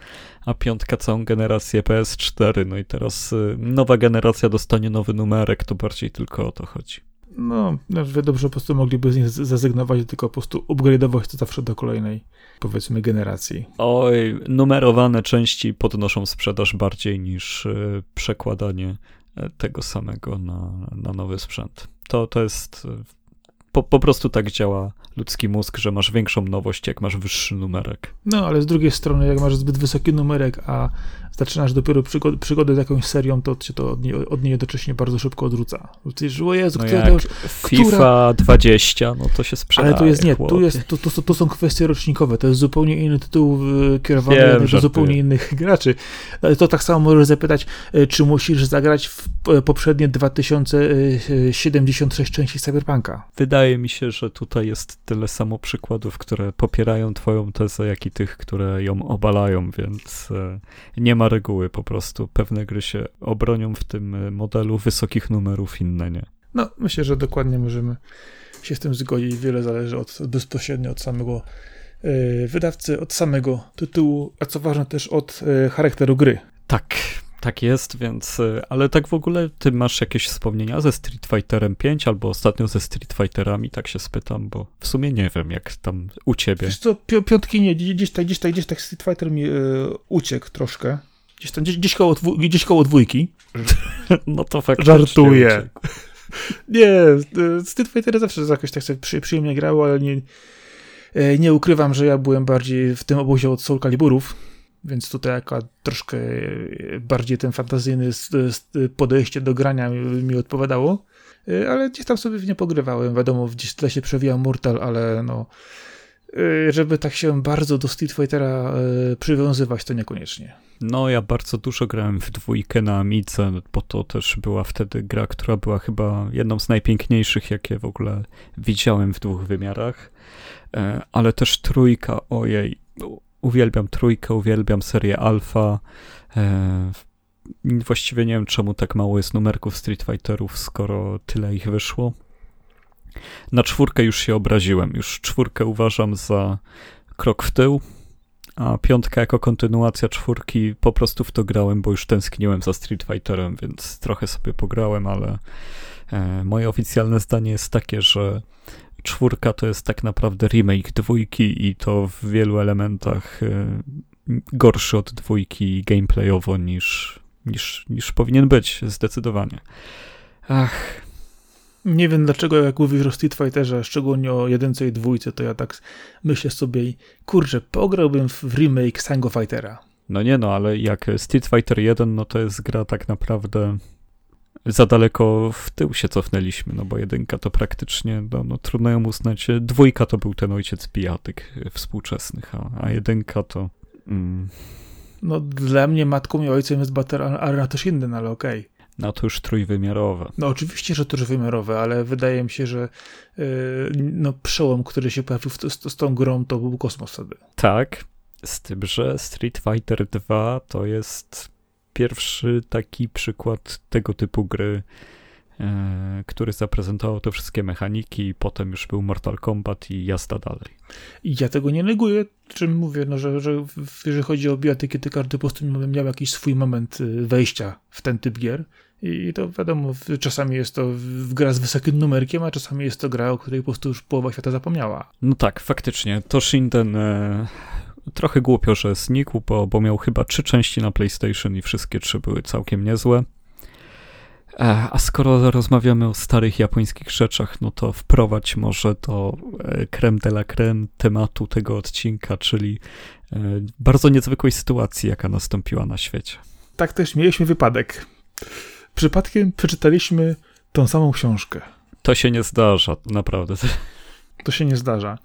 a piątka całą generację PS4. No i teraz y, nowa generacja dostanie nowy numerek, to bardziej tylko o to chodzi. No, dobrze, po prostu mogliby z nich zrezygnować, tylko po prostu upgrade'ować to zawsze do kolejnej, powiedzmy, generacji. Oj, numerowane części podnoszą sprzedaż bardziej niż y, przekładanie e, tego samego na, na nowy sprzęt. To, to jest y, po, po prostu tak działa ludzki mózg, że masz większą nowość, jak masz wyższy numerek. No, ale z drugiej strony, jak masz zbyt wysoki numerek, a zaczynasz dopiero przygody, przygodę z jakąś serią, to cię to od niej, od niej jednocześnie bardzo szybko odrzuca. Ty, o Jezu, no która już, FIFA która... 20, no to się sprzedaje. Ale to jest nie, tu, jest, to, to, to, są kwestie rocznikowe, to jest zupełnie inny tytuł e, kierowany Wiem, do zupełnie innych graczy. To tak samo możesz zapytać, e, czy musisz zagrać w e, poprzednie 2076 części Cyberpunka. Wydaje mi się, że tutaj jest tyle samo przykładów, które popierają twoją tezę, jak i tych, które ją obalają, więc nie ma ma reguły po prostu. Pewne gry się obronią w tym e, modelu wysokich numerów, inne nie. No, myślę, że dokładnie możemy się z tym zgodzić. Wiele zależy od, bezpośrednio od samego yy, wydawcy, od samego tytułu, a co ważne też od yy, charakteru gry. Tak, tak jest, więc, ale tak w ogóle ty masz jakieś wspomnienia ze Street Fighterem 5 albo ostatnio ze Street Fighterami, tak się spytam, bo w sumie nie wiem, jak tam u ciebie. Wiesz co, piątki nie, gdzieś tak, gdzieś tak, gdzieś tak Street Fighter mi yy, uciekł troszkę. Gdzieś tam, gdzieś, gdzieś, koło, dwu, gdzieś koło dwójki. No to faktycznie. Żartuję. Nie, Street Fighter zawsze jakoś tak sobie przy, przyjemnie grało, ale nie, e, nie ukrywam, że ja byłem bardziej w tym obozie od Soul Caliburów, więc tutaj akurat troszkę bardziej ten fantazyjny podejście do grania mi, odpowiadało, e, ale gdzieś tam sobie w nie pogrywałem. Wiadomo, gdzieś tle się przewijał Mortal, ale no żeby tak się bardzo do Street Fightera y, przywiązywać, to niekoniecznie. No, ja bardzo dużo grałem w dwójkę na Amice, bo to też była wtedy gra, która była chyba jedną z najpiękniejszych, jakie w ogóle widziałem w dwóch wymiarach. E, ale też trójka, ojej, uwielbiam trójkę, uwielbiam serię Alpha. E, właściwie nie wiem, czemu tak mało jest numerków Street Fighterów, skoro tyle ich wyszło. Na czwórkę już się obraziłem. Już czwórkę uważam za krok w tył, a piątka jako kontynuacja czwórki po prostu w to grałem, bo już tęskniłem za Street Fighterem, więc trochę sobie pograłem, ale e, moje oficjalne zdanie jest takie, że czwórka to jest tak naprawdę remake dwójki i to w wielu elementach e, gorszy od dwójki gameplayowo niż, niż, niż powinien być, zdecydowanie. Ach, nie wiem dlaczego, jak mówisz o Street Fighterze, szczególnie o jedynce i dwójce, to ja tak myślę sobie, kurczę, pograłbym w remake Sango Fightera. No nie no, ale jak Street Fighter 1, no to jest gra tak naprawdę za daleko w tył się cofnęliśmy, no bo jedynka to praktycznie, no, no trudno ją uznać, dwójka to był ten ojciec pijatyk współczesnych, a, a jedynka to... Mm. No dla mnie matką i ojcem jest Battle Arena też inny, no ale okej. Okay. No to już trójwymiarowe. No oczywiście, że trójwymiarowe, ale wydaje mi się, że yy, no przełom, który się pojawił z, z, z tą grą, to był kosmos wtedy. Tak, z tym, że Street Fighter 2 to jest pierwszy taki przykład tego typu gry, e, który zaprezentował te wszystkie mechaniki, i potem już był Mortal Kombat i jazda dalej. Ja tego nie neguję, czym mówię, no, że, że jeżeli chodzi o bijatyki, to każdy po prostu miał jakiś swój moment y, wejścia w ten typ gier. I to wiadomo, czasami jest to gra z wysokim numerkiem, a czasami jest to gra, o której po prostu już połowa świata zapomniała. No tak, faktycznie. To Shinden e, trochę głupio, że znikł, bo, bo miał chyba trzy części na PlayStation i wszystkie trzy były całkiem niezłe. E, a skoro rozmawiamy o starych japońskich rzeczach, no to wprowadź może do e, creme de la creme tematu tego odcinka, czyli e, bardzo niezwykłej sytuacji, jaka nastąpiła na świecie. Tak też mieliśmy wypadek. Przypadkiem przeczytaliśmy tą samą książkę. To się nie zdarza, naprawdę. To się nie zdarza.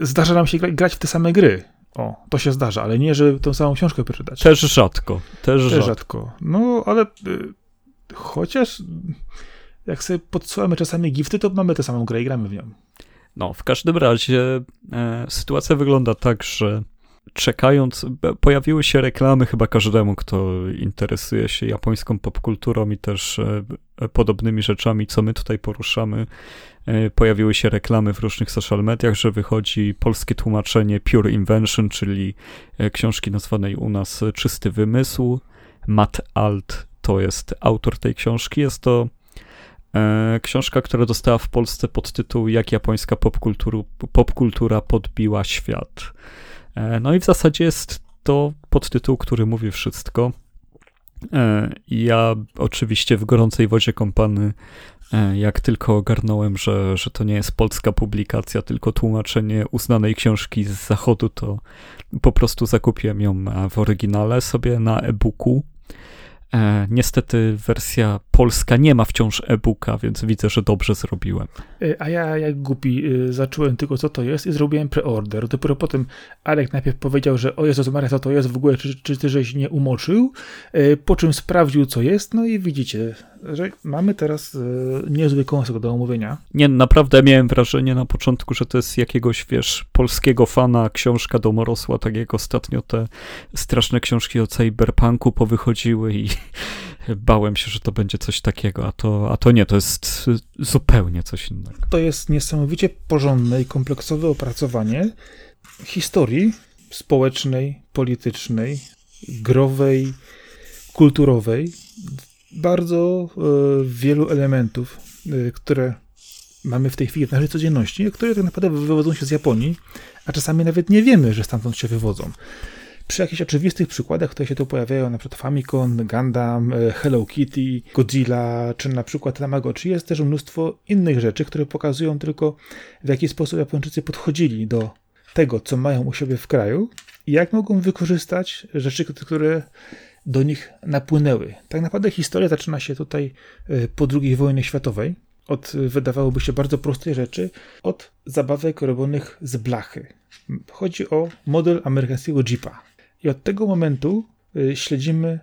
Zdarza nam się grać w te same gry. O, to się zdarza, ale nie, żeby tą samą książkę przeczytać. Też rzadko. Też, też rzadko. rzadko. No, ale Chociaż jak sobie podsyłamy czasami gifty, to mamy tę samą grę i gramy w nią. No, w każdym razie e, sytuacja wygląda tak, że czekając, pojawiły się reklamy chyba każdemu, kto interesuje się japońską popkulturą i też e, podobnymi rzeczami, co my tutaj poruszamy. E, pojawiły się reklamy w różnych social mediach, że wychodzi polskie tłumaczenie Pure Invention, czyli e, książki nazwanej u nas Czysty Wymysł. Matt Alt to jest autor tej książki. Jest to książka, która dostała w Polsce pod tytuł Jak japońska popkultura podbiła świat. E, no i w zasadzie jest to podtytuł, który mówi wszystko. E, ja oczywiście w gorącej wodzie kąpany, e, jak tylko ogarnąłem, że, że to nie jest polska publikacja, tylko tłumaczenie uznanej książki z zachodu, to po prostu zakupiłem ją w oryginale sobie na e-booku. E, niestety wersja polska nie ma wciąż e-booka, więc widzę, że dobrze zrobiłem. E, a ja jak głupi e, zacząłem tylko co to jest i zrobiłem preorder. Dopiero potem Alek najpierw powiedział, że o Jezus Maria, co to jest w ogóle, czy, czy ty żeś nie umoczył, e, po czym sprawdził co jest, no i widzicie, że mamy teraz e, niezły kąsek do omówienia. Nie, naprawdę miałem wrażenie na początku, że to jest jakiegoś, wiesz, polskiego fana książka domorosła, tak jak ostatnio te straszne książki o cyberpunku powychodziły i bałem się, że to będzie coś takiego, a to, a to nie, to jest zupełnie coś innego. To jest niesamowicie porządne i kompleksowe opracowanie historii społecznej, politycznej, growej, kulturowej bardzo e, wielu elementów, e, które mamy w tej chwili w naszej codzienności, które tak naprawdę wywodzą się z Japonii, a czasami nawet nie wiemy, że stamtąd się wywodzą. Przy jakichś oczywistych przykładach, które się tu pojawiają, na przykład Famicom, Gundam, e, Hello Kitty, Godzilla, czy na przykład Tamagotchi, jest też mnóstwo innych rzeczy, które pokazują tylko, w jaki sposób Japończycy podchodzili do tego, co mają u siebie w kraju i jak mogą wykorzystać rzeczy, które do nich napłynęły. Tak naprawdę historia zaczyna się tutaj e, po II wojnie światowej, od e, wydawałoby się bardzo prostej rzeczy, od zabawek robionych z blachy. Chodzi o model amerykańskiego Jeepa. I od tego momentu e, śledzimy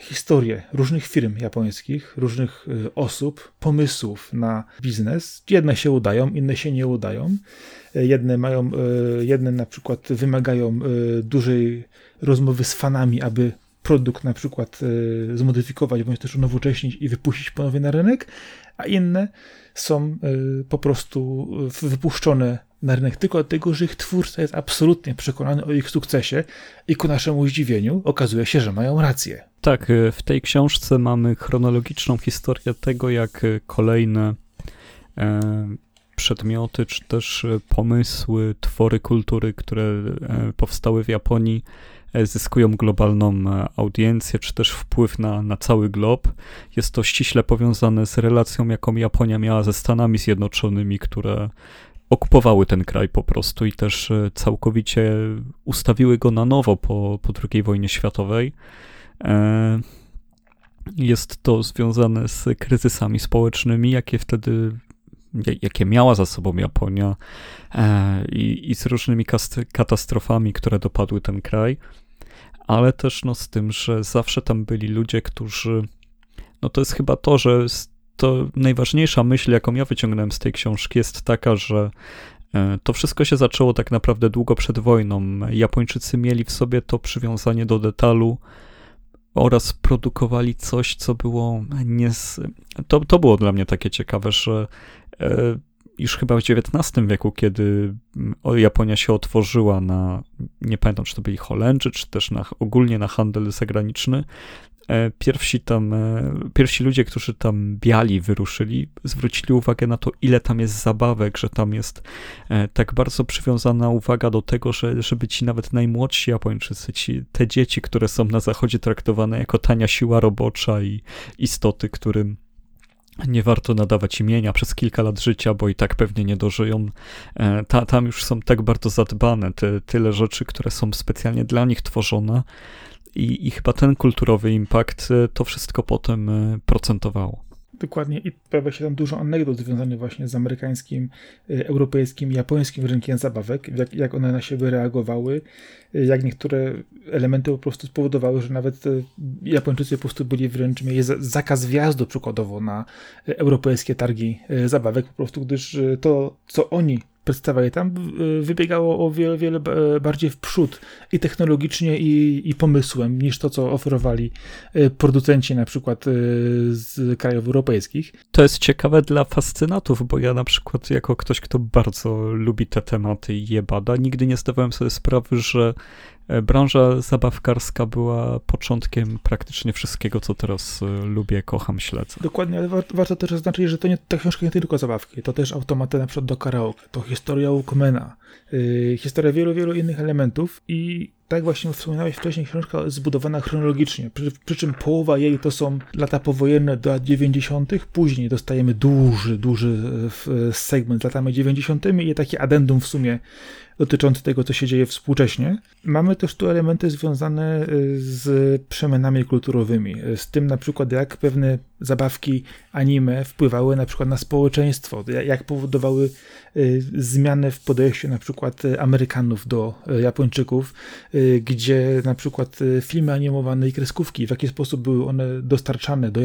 historię różnych firm japońskich, różnych osób, pomysłów na biznes. Jedne się udają, inne się nie udają. Jedne mają, jedne na przykład wymagają dużej rozmowy z fanami, aby produkt na przykład y, zmodyfikować, bądź też unowocześnić i wypuścić ponownie na rynek, a inne są y, po prostu wypuszczone na rynek tylko dlatego, że ich twórca jest absolutnie przekonany o ich sukcesie i ku naszemu zdziwieniu okazuje się, że mają rację. Tak, y, w tej książce mamy chronologiczną historię tego, jak kolejne e, przedmioty, czy też pomysły, twory kultury, które e, powstały w Japonii, E, zyskują globalną e, audiencję, czy też wpływ na, na cały glob. Jest to ściśle powiązane z relacją, jaką Japonia miała ze Stanami Zjednoczonymi, które okupowały ten kraj po prostu i też e, całkowicie ustawiły go na nowo po, po II wojnie światowej. Jest to związane z kryzysami społecznymi, jakie wtedy jakie miała za sobą Japonia i, i z różnymi katastrofami, które dopadły ten kraj ale też no z tym, że zawsze tam byli ludzie, którzy, no to jest chyba to, że to najważniejsza myśl, jaką ja wyciągnąłem z tej książki jest taka, że e, to wszystko się zaczęło tak naprawdę długo przed wojną. Japończycy mieli w sobie to przywiązanie do detalu, oraz produkowali coś, co było nie. To, to było dla mnie takie ciekawe, że e, już chyba w XIX wieku, kiedy Japonia się otworzyła na, nie pamiętam, czy to byli Holendrzy, czy też na, ogólnie na handel zagraniczny, pierwsi tam, e, pierwsi ludzie, którzy tam biali wyruszyli, zwrócili uwagę na to, ile tam jest zabawek, że tam jest e, tak bardzo przywiązana uwaga do tego, że, żeby ci nawet najmłodsi Japończycy, ci, te dzieci, które są na zachodzie traktowane jako tania siła robocza i istoty, którym nie warto nadawać imienia przez kilka lat życia, bo i tak pewnie nie dożyją. E, ta, tam już są tak bardzo zadbane, te, tyle rzeczy, które są specjalnie dla nich tworzone i, i chyba ten kulturowy impact e, to wszystko potem e, procentowało. Dokładnie i pojawia się tam dużo anegdot związanych właśnie z amerykańskim, y, europejskim, japońskim rynkiem zabawek, jak, jak one na siebie reagowały, jak niektóre elementy po prostu spowodowały, że nawet Japończycy po prostu byli wręcz, mieli zakaz wjazdu przykładowo na europejskie targi zabawek, po prostu gdyż to, co oni przedstawiali tam, wybiegało o wiele, wiele bardziej w przód i technologicznie, i, i pomysłem, niż to, co oferowali e, producenci na przykład e, z krajów europejskich. To jest ciekawe dla fascynatów, bo ja na przykład jako ktoś, kto bardzo lubi te tematy i je bada, nigdy nie zdawałem sobie sprawy, że E, branża zabawkarska była początkiem praktycznie wszystkiego, co teraz e, lubię, kocham, śledzę. Dokładnie, ale warto, warto też zaznaczyć, że to nie, ta książka nie tylko zabawki, to też automaty na przykład do karaoke, to historia Walkmana, yy, historia wielu, wielu innych elementów i tak właśnie wspominałeś wcześniej, książka zbudowana chronologicznie, przy, przy, czym połowa jej to są lata powojenne do lat 90., później dostajemy duży, duży segment z latami 90. i takie addendum w sumie dotyczący tego, co się dzieje współcześnie. Mamy też tu elementy związane y, z przemianami kulturowymi, z tym na przykład jak pewne zabawki anime wpływały na przykład na społeczeństwo, jak powodowały zmiany w podejściu na przykład Amerykanów do Japończyków, gdzie na przykład filmy animowane i kreskówki, w jaki sposób były one dostarczane do,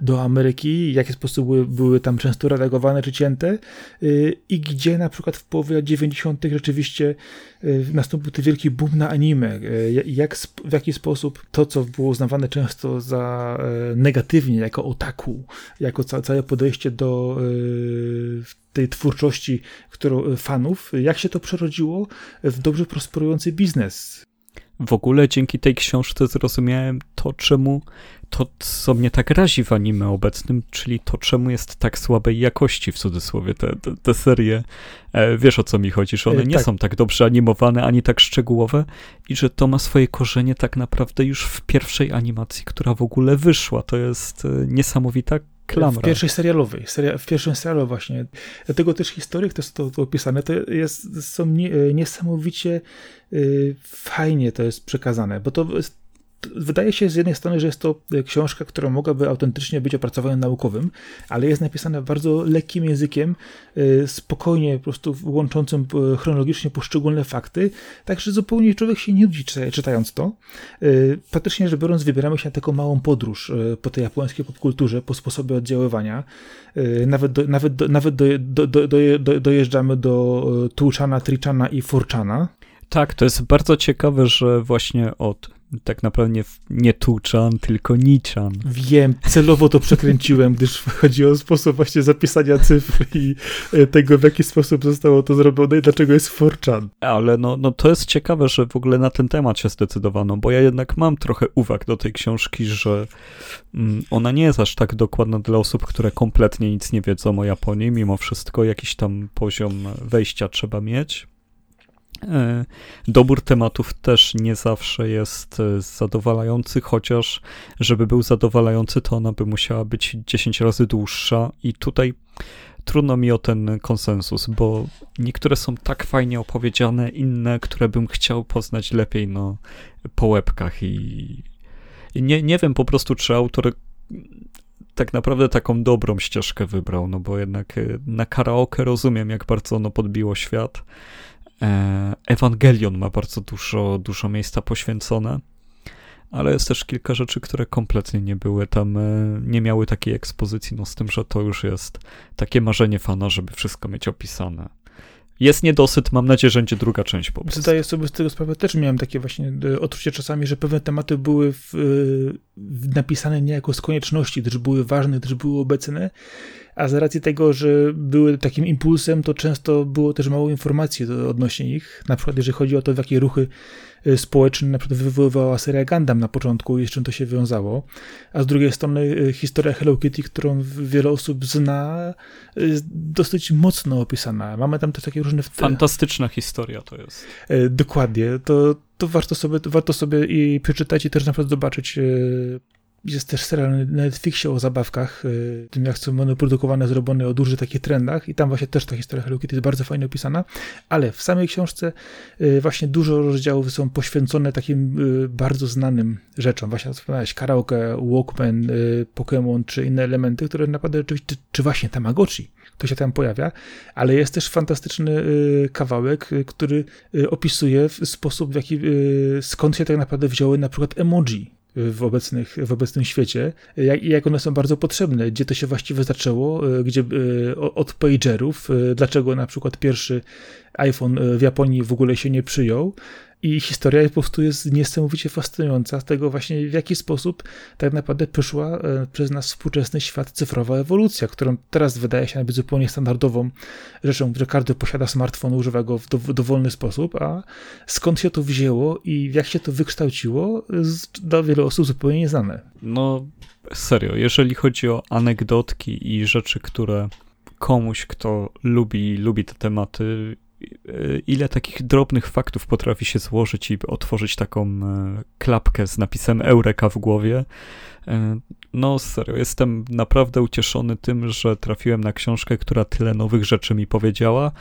do Ameryki, w jaki sposób były, były tam często redagowane czy cięte i gdzie na przykład w połowie lat 90. rzeczywiście y, nastąpił ten wielki boom na anime. Y, jak, w jaki sposób to, co było uznawane często za e, negatywnie, jako otaku, jako całe podejście do e, tej twórczości którą, fanów, jak się to przerodziło w dobrze prosperujący biznes. W ogóle dzięki tej książce zrozumiałem to, czemu to, co mnie tak razi w anime obecnym, czyli to, czemu jest tak słabej jakości, w cudzysłowie, te, te, te serie. E, wiesz o co mi chodzi, że one e, nie tak. są tak dobrze animowane, ani tak szczegółowe i że to ma swoje korzenie tak naprawdę już w pierwszej animacji, która w ogóle wyszła. To jest e, niesamowita Klamra. W pierwszej serialowej, seria, w pierwszym serialu właśnie. Dlatego też historyk to jest to, to opisane, to jest, są nie, niesamowicie y, fajnie to jest przekazane, bo to wydaje się z jednej strony, że jest to e, książka, która mogłaby autentycznie być opracowaniem naukowym, ale jest napisana bardzo lekkim językiem, e, spokojnie, po prostu łączącym e, chronologicznie poszczególne fakty, tak że zupełnie człowiek się nie nudzi czytając to. Praktycznie rzecz biorąc, wybieramy się na taką małą podróż po tej japońskiej popkulturze, po sposobie oddziaływania. Nawet, do, nawet, do, nawet do, do, do, do, dojeżdżamy do Tuchana, Trichana i Forchana. Tak, to jest bardzo ciekawe, że właśnie od tak naprawdę nie, Tuchan, tylko Nichan. Wiem, celowo to przekręciłem, gdyż chodzi o sposób właśnie zapisania cyfr i e, tego, w jaki sposób zostało to zrobione i dlaczego jest Forchan. Ale no, no to jest ciekawe, że w ogóle na ten temat się zdecydowano, bo ja jednak mam trochę uwag do tej książki, że mm, ona nie jest aż tak dokładna dla osób, które kompletnie nic nie wiedzą o Japonii, mimo wszystko jakiś tam poziom wejścia trzeba mieć. E, dobór tematów też nie zawsze jest e, zadowalający, chociaż żeby był zadowalający, to ona by musiała być 10 razy dłuższa i tutaj trudno mi o ten konsensus, bo niektóre są tak fajnie opowiedziane, inne, które bym chciał poznać lepiej no, po łebkach i nie, nie wiem po prostu, czy autor tak naprawdę taką dobrą ścieżkę wybrał, no bo jednak e, na karaoke rozumiem, jak bardzo ono podbiło świat, Ewangelion ma bardzo dużo, dużo miejsca poświęcone, ale jest też kilka rzeczy, które kompletnie nie były tam, e, nie miały takiej ekspozycji, no z tym, że to już jest takie marzenie fana, żeby wszystko mieć opisane. Jest niedosyt, mam nadzieję, że będzie druga część po prostu. Zdaję sobie z tego sprawę, też miałem takie właśnie e, odczucie czasami, że pewne tematy były w, w napisane niejako z konieczności, gdyż były ważne, gdyż były obecne, a z racji tego, że były takim impulsem, to często było też mało informacji odnośnie ich. Na przykład, jeżeli chodzi o to, w jakie ruchy y, społeczne na przykład wywoływała seria Gundam na początku i z czym to się wiązało. A z drugiej strony y, historia Hello Kitty, którą wiele osób zna, jest dosyć mocno opisana. Mamy tam też takie różne... Fantastyczna historia to jest. Y, dokładnie. To, to warto sobie, warto sobie i przeczytać i też na przykład zobaczyć jest też serial na Netflixie o zabawkach, y, tym jak są one produkowane, zrobione o dużych takich trendach i tam właśnie też ta historia Hello Kitty jest bardzo fajnie opisana, ale w samej książce y, właśnie dużo rozdziałów są poświęcone takim y, bardzo znanym rzeczom. Właśnie wspomniałeś karaoke, Walkman, Pokémon czy inne elementy, które naprawdę rzeczywiście, czy właśnie Tamagotchi, to się tam pojawia, ale jest też fantastyczny kawałek, który opisuje w sposób, w jaki, skąd się tak naprawdę wzięły na przykład emoji w, obecnych, w obecnym świecie, jak, jak one są bardzo potrzebne, gdzie to się właściwie zaczęło, e, gdzie e, od pagerów, e, dlaczego na przykład pierwszy iPhone w Japonii w ogóle się nie przyjął, i historia po prostu jest niesamowicie fascynująca z tego właśnie, w jaki sposób tak naprawdę przyszła e, przez nas współczesny świat cyfrowa ewolucja, którą teraz wydaje się być zupełnie standardową rzeczą, że każdy posiada smartfon, używa go w dowolny sposób, a skąd się to wzięło i jak się to wykształciło, dla wielu osób zupełnie nieznane. No, serio, jeżeli chodzi o anegdotki i rzeczy, które komuś, kto lubi, lubi te tematy, ile takich drobnych faktów potrafi się złożyć i otworzyć taką e, klapkę z napisem Eureka w głowie. E, no serio, jestem naprawdę ucieszony tym, że trafiłem na książkę, która tyle nowych rzeczy mi powiedziała.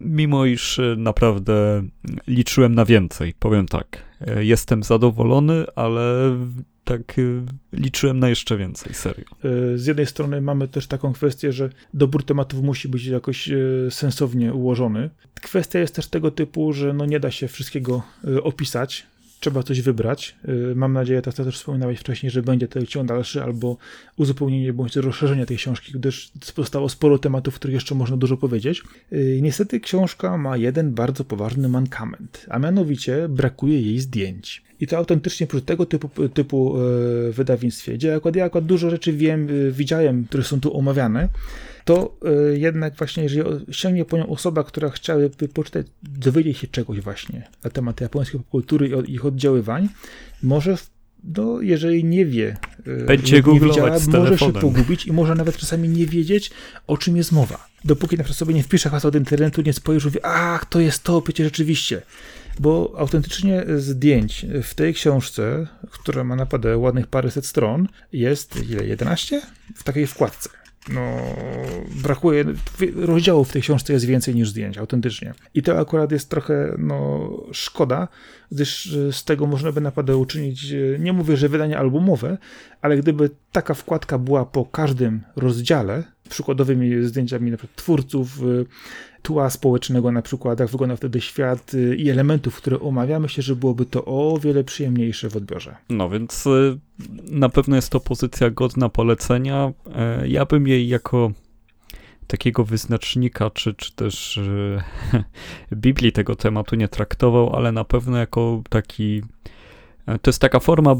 E, mimo iż naprawdę liczyłem na więcej, powiem tak. Jestem zadowolony, ale tak y, liczyłem na jeszcze więcej, serio. Z jednej strony mamy też taką kwestię, że dobór tematów musi być jakoś sensownie ułożony. Kwestia jest też tego typu, że no nie da się wszystkiego opisać, trzeba coś wybrać. Mam nadzieję, tak też wspominałeś wcześniej, że będzie to ciąg dalszy albo uzupełnienie bądź rozszerzenie tej książki, gdyż zostało sporo tematów, o których jeszcze można dużo powiedzieć. Niestety książka ma jeden bardzo poważny mankament, a mianowicie brakuje jej zdjęć. I to autentycznie przy tego typu, typu e, wydawnictwie, gdzie akurat ja akurat dużo rzeczy wiem, e, widziałem, które są tu omawiane, to e, jednak właśnie, jeżeli sięgnie po nią osoba, która chciałaby poczytać, dowiedzieć się czegoś właśnie na temat japońskiej popkultury i ich oddziaływań, może no, jeżeli nie wie, będzie nie widziała, może się pogubić i może nawet czasami nie wiedzieć, o czym jest mowa. Dopóki na przykład sobie nie wpisze hasła do internetu, nie spojrzy, mówi, ach, to jest to, przecież rzeczywiście bo autentycznie zdjęć w tej książce, która ma naprawdę ładnych paręset stron, jest ile? 11? W takiej wkładce. No, brakuje, rozdziałów w tej książce jest więcej niż zdjęć, autentycznie. I to akurat jest trochę, no, szkoda, gdyż z tego można by naprawdę uczynić, nie mówię, że wydanie albumowe, ale gdyby taka wkładka była po każdym rozdziale, przykładowymi zdjęciami na przykład twórców, tła społecznego na przykład, jak wygląda wtedy świat y, i elementów, które omawiamy, myślę, że byłoby to o wiele przyjemniejsze w odbiorze. No więc y, na pewno jest to pozycja godna polecenia. E, ja bym jej jako takiego wyznacznika, czy, czy też Biblii tego tematu nie traktował, ale na pewno jako taki. E, to jest taka forma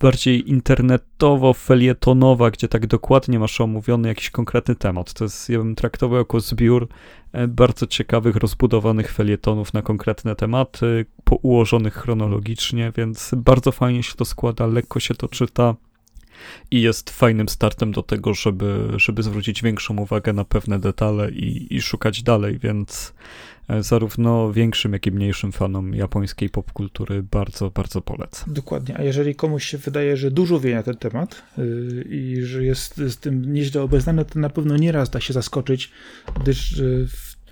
bardziej internetowo-felietonowa, gdzie tak dokładnie masz omówiony jakiś konkretny temat. To jest, ja bym traktował jako zbiór e, bardzo ciekawych, rozbudowanych felietonów na konkretne tematy, ułożonych chronologicznie, więc bardzo fajnie się to składa, lekko się to czyta i jest fajnym startem do tego, żeby, żeby zwrócić większą uwagę na pewne detale i, i szukać dalej, więc E, zarówno większym, jak i mniejszym fanom japońskiej popkultury bardzo, bardzo polecam. Dokładnie, a jeżeli komuś się wydaje, że dużo wie na ten temat yy, i że jest z tym nieźle obeznany, to na pewno nieraz da się zaskoczyć, gdyż yy,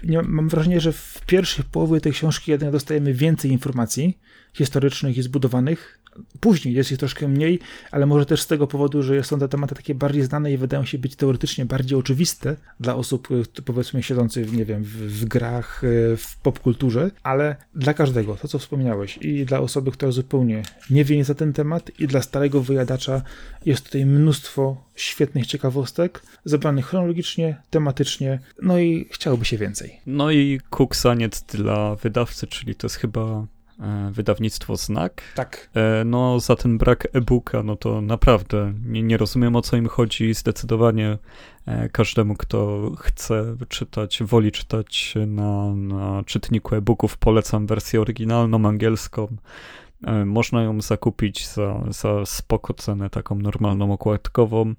nie, mam wrażenie, że w pierwszej połowie tej książki jednak dostajemy więcej informacji historycznych i zbudowanych, Później jest ich troszkę mniej, ale może też z tego powodu, że są te tematy takie bardziej znane i wydają się być teoretycznie bardziej oczywiste dla osób, y, powiedzmy, siedzących, nie wiem, w, w grach, y, w popkulturze, ale dla każdego, to co wspomniałeś, i dla osoby, która zupełnie nie wie nic na ten temat, i dla starego wyjadacza jest tutaj mnóstwo świetnych ciekawostek, zebranych chronologicznie, tematycznie, no i chciałoby się więcej. No i kuksaniec dla wydawcy, czyli to jest chyba E, wydawnictwo Znak. Tak. E, no za ten brak e-booka, no to naprawdę nie, nie rozumiem o co im chodzi. Zdecydowanie e, każdemu, kto chce czytać, woli czytać na, na czytniku e-booków, polecam wersję oryginalną, angielską. Można ją zakupić za, za spoko cenę, taką normalną okładkową.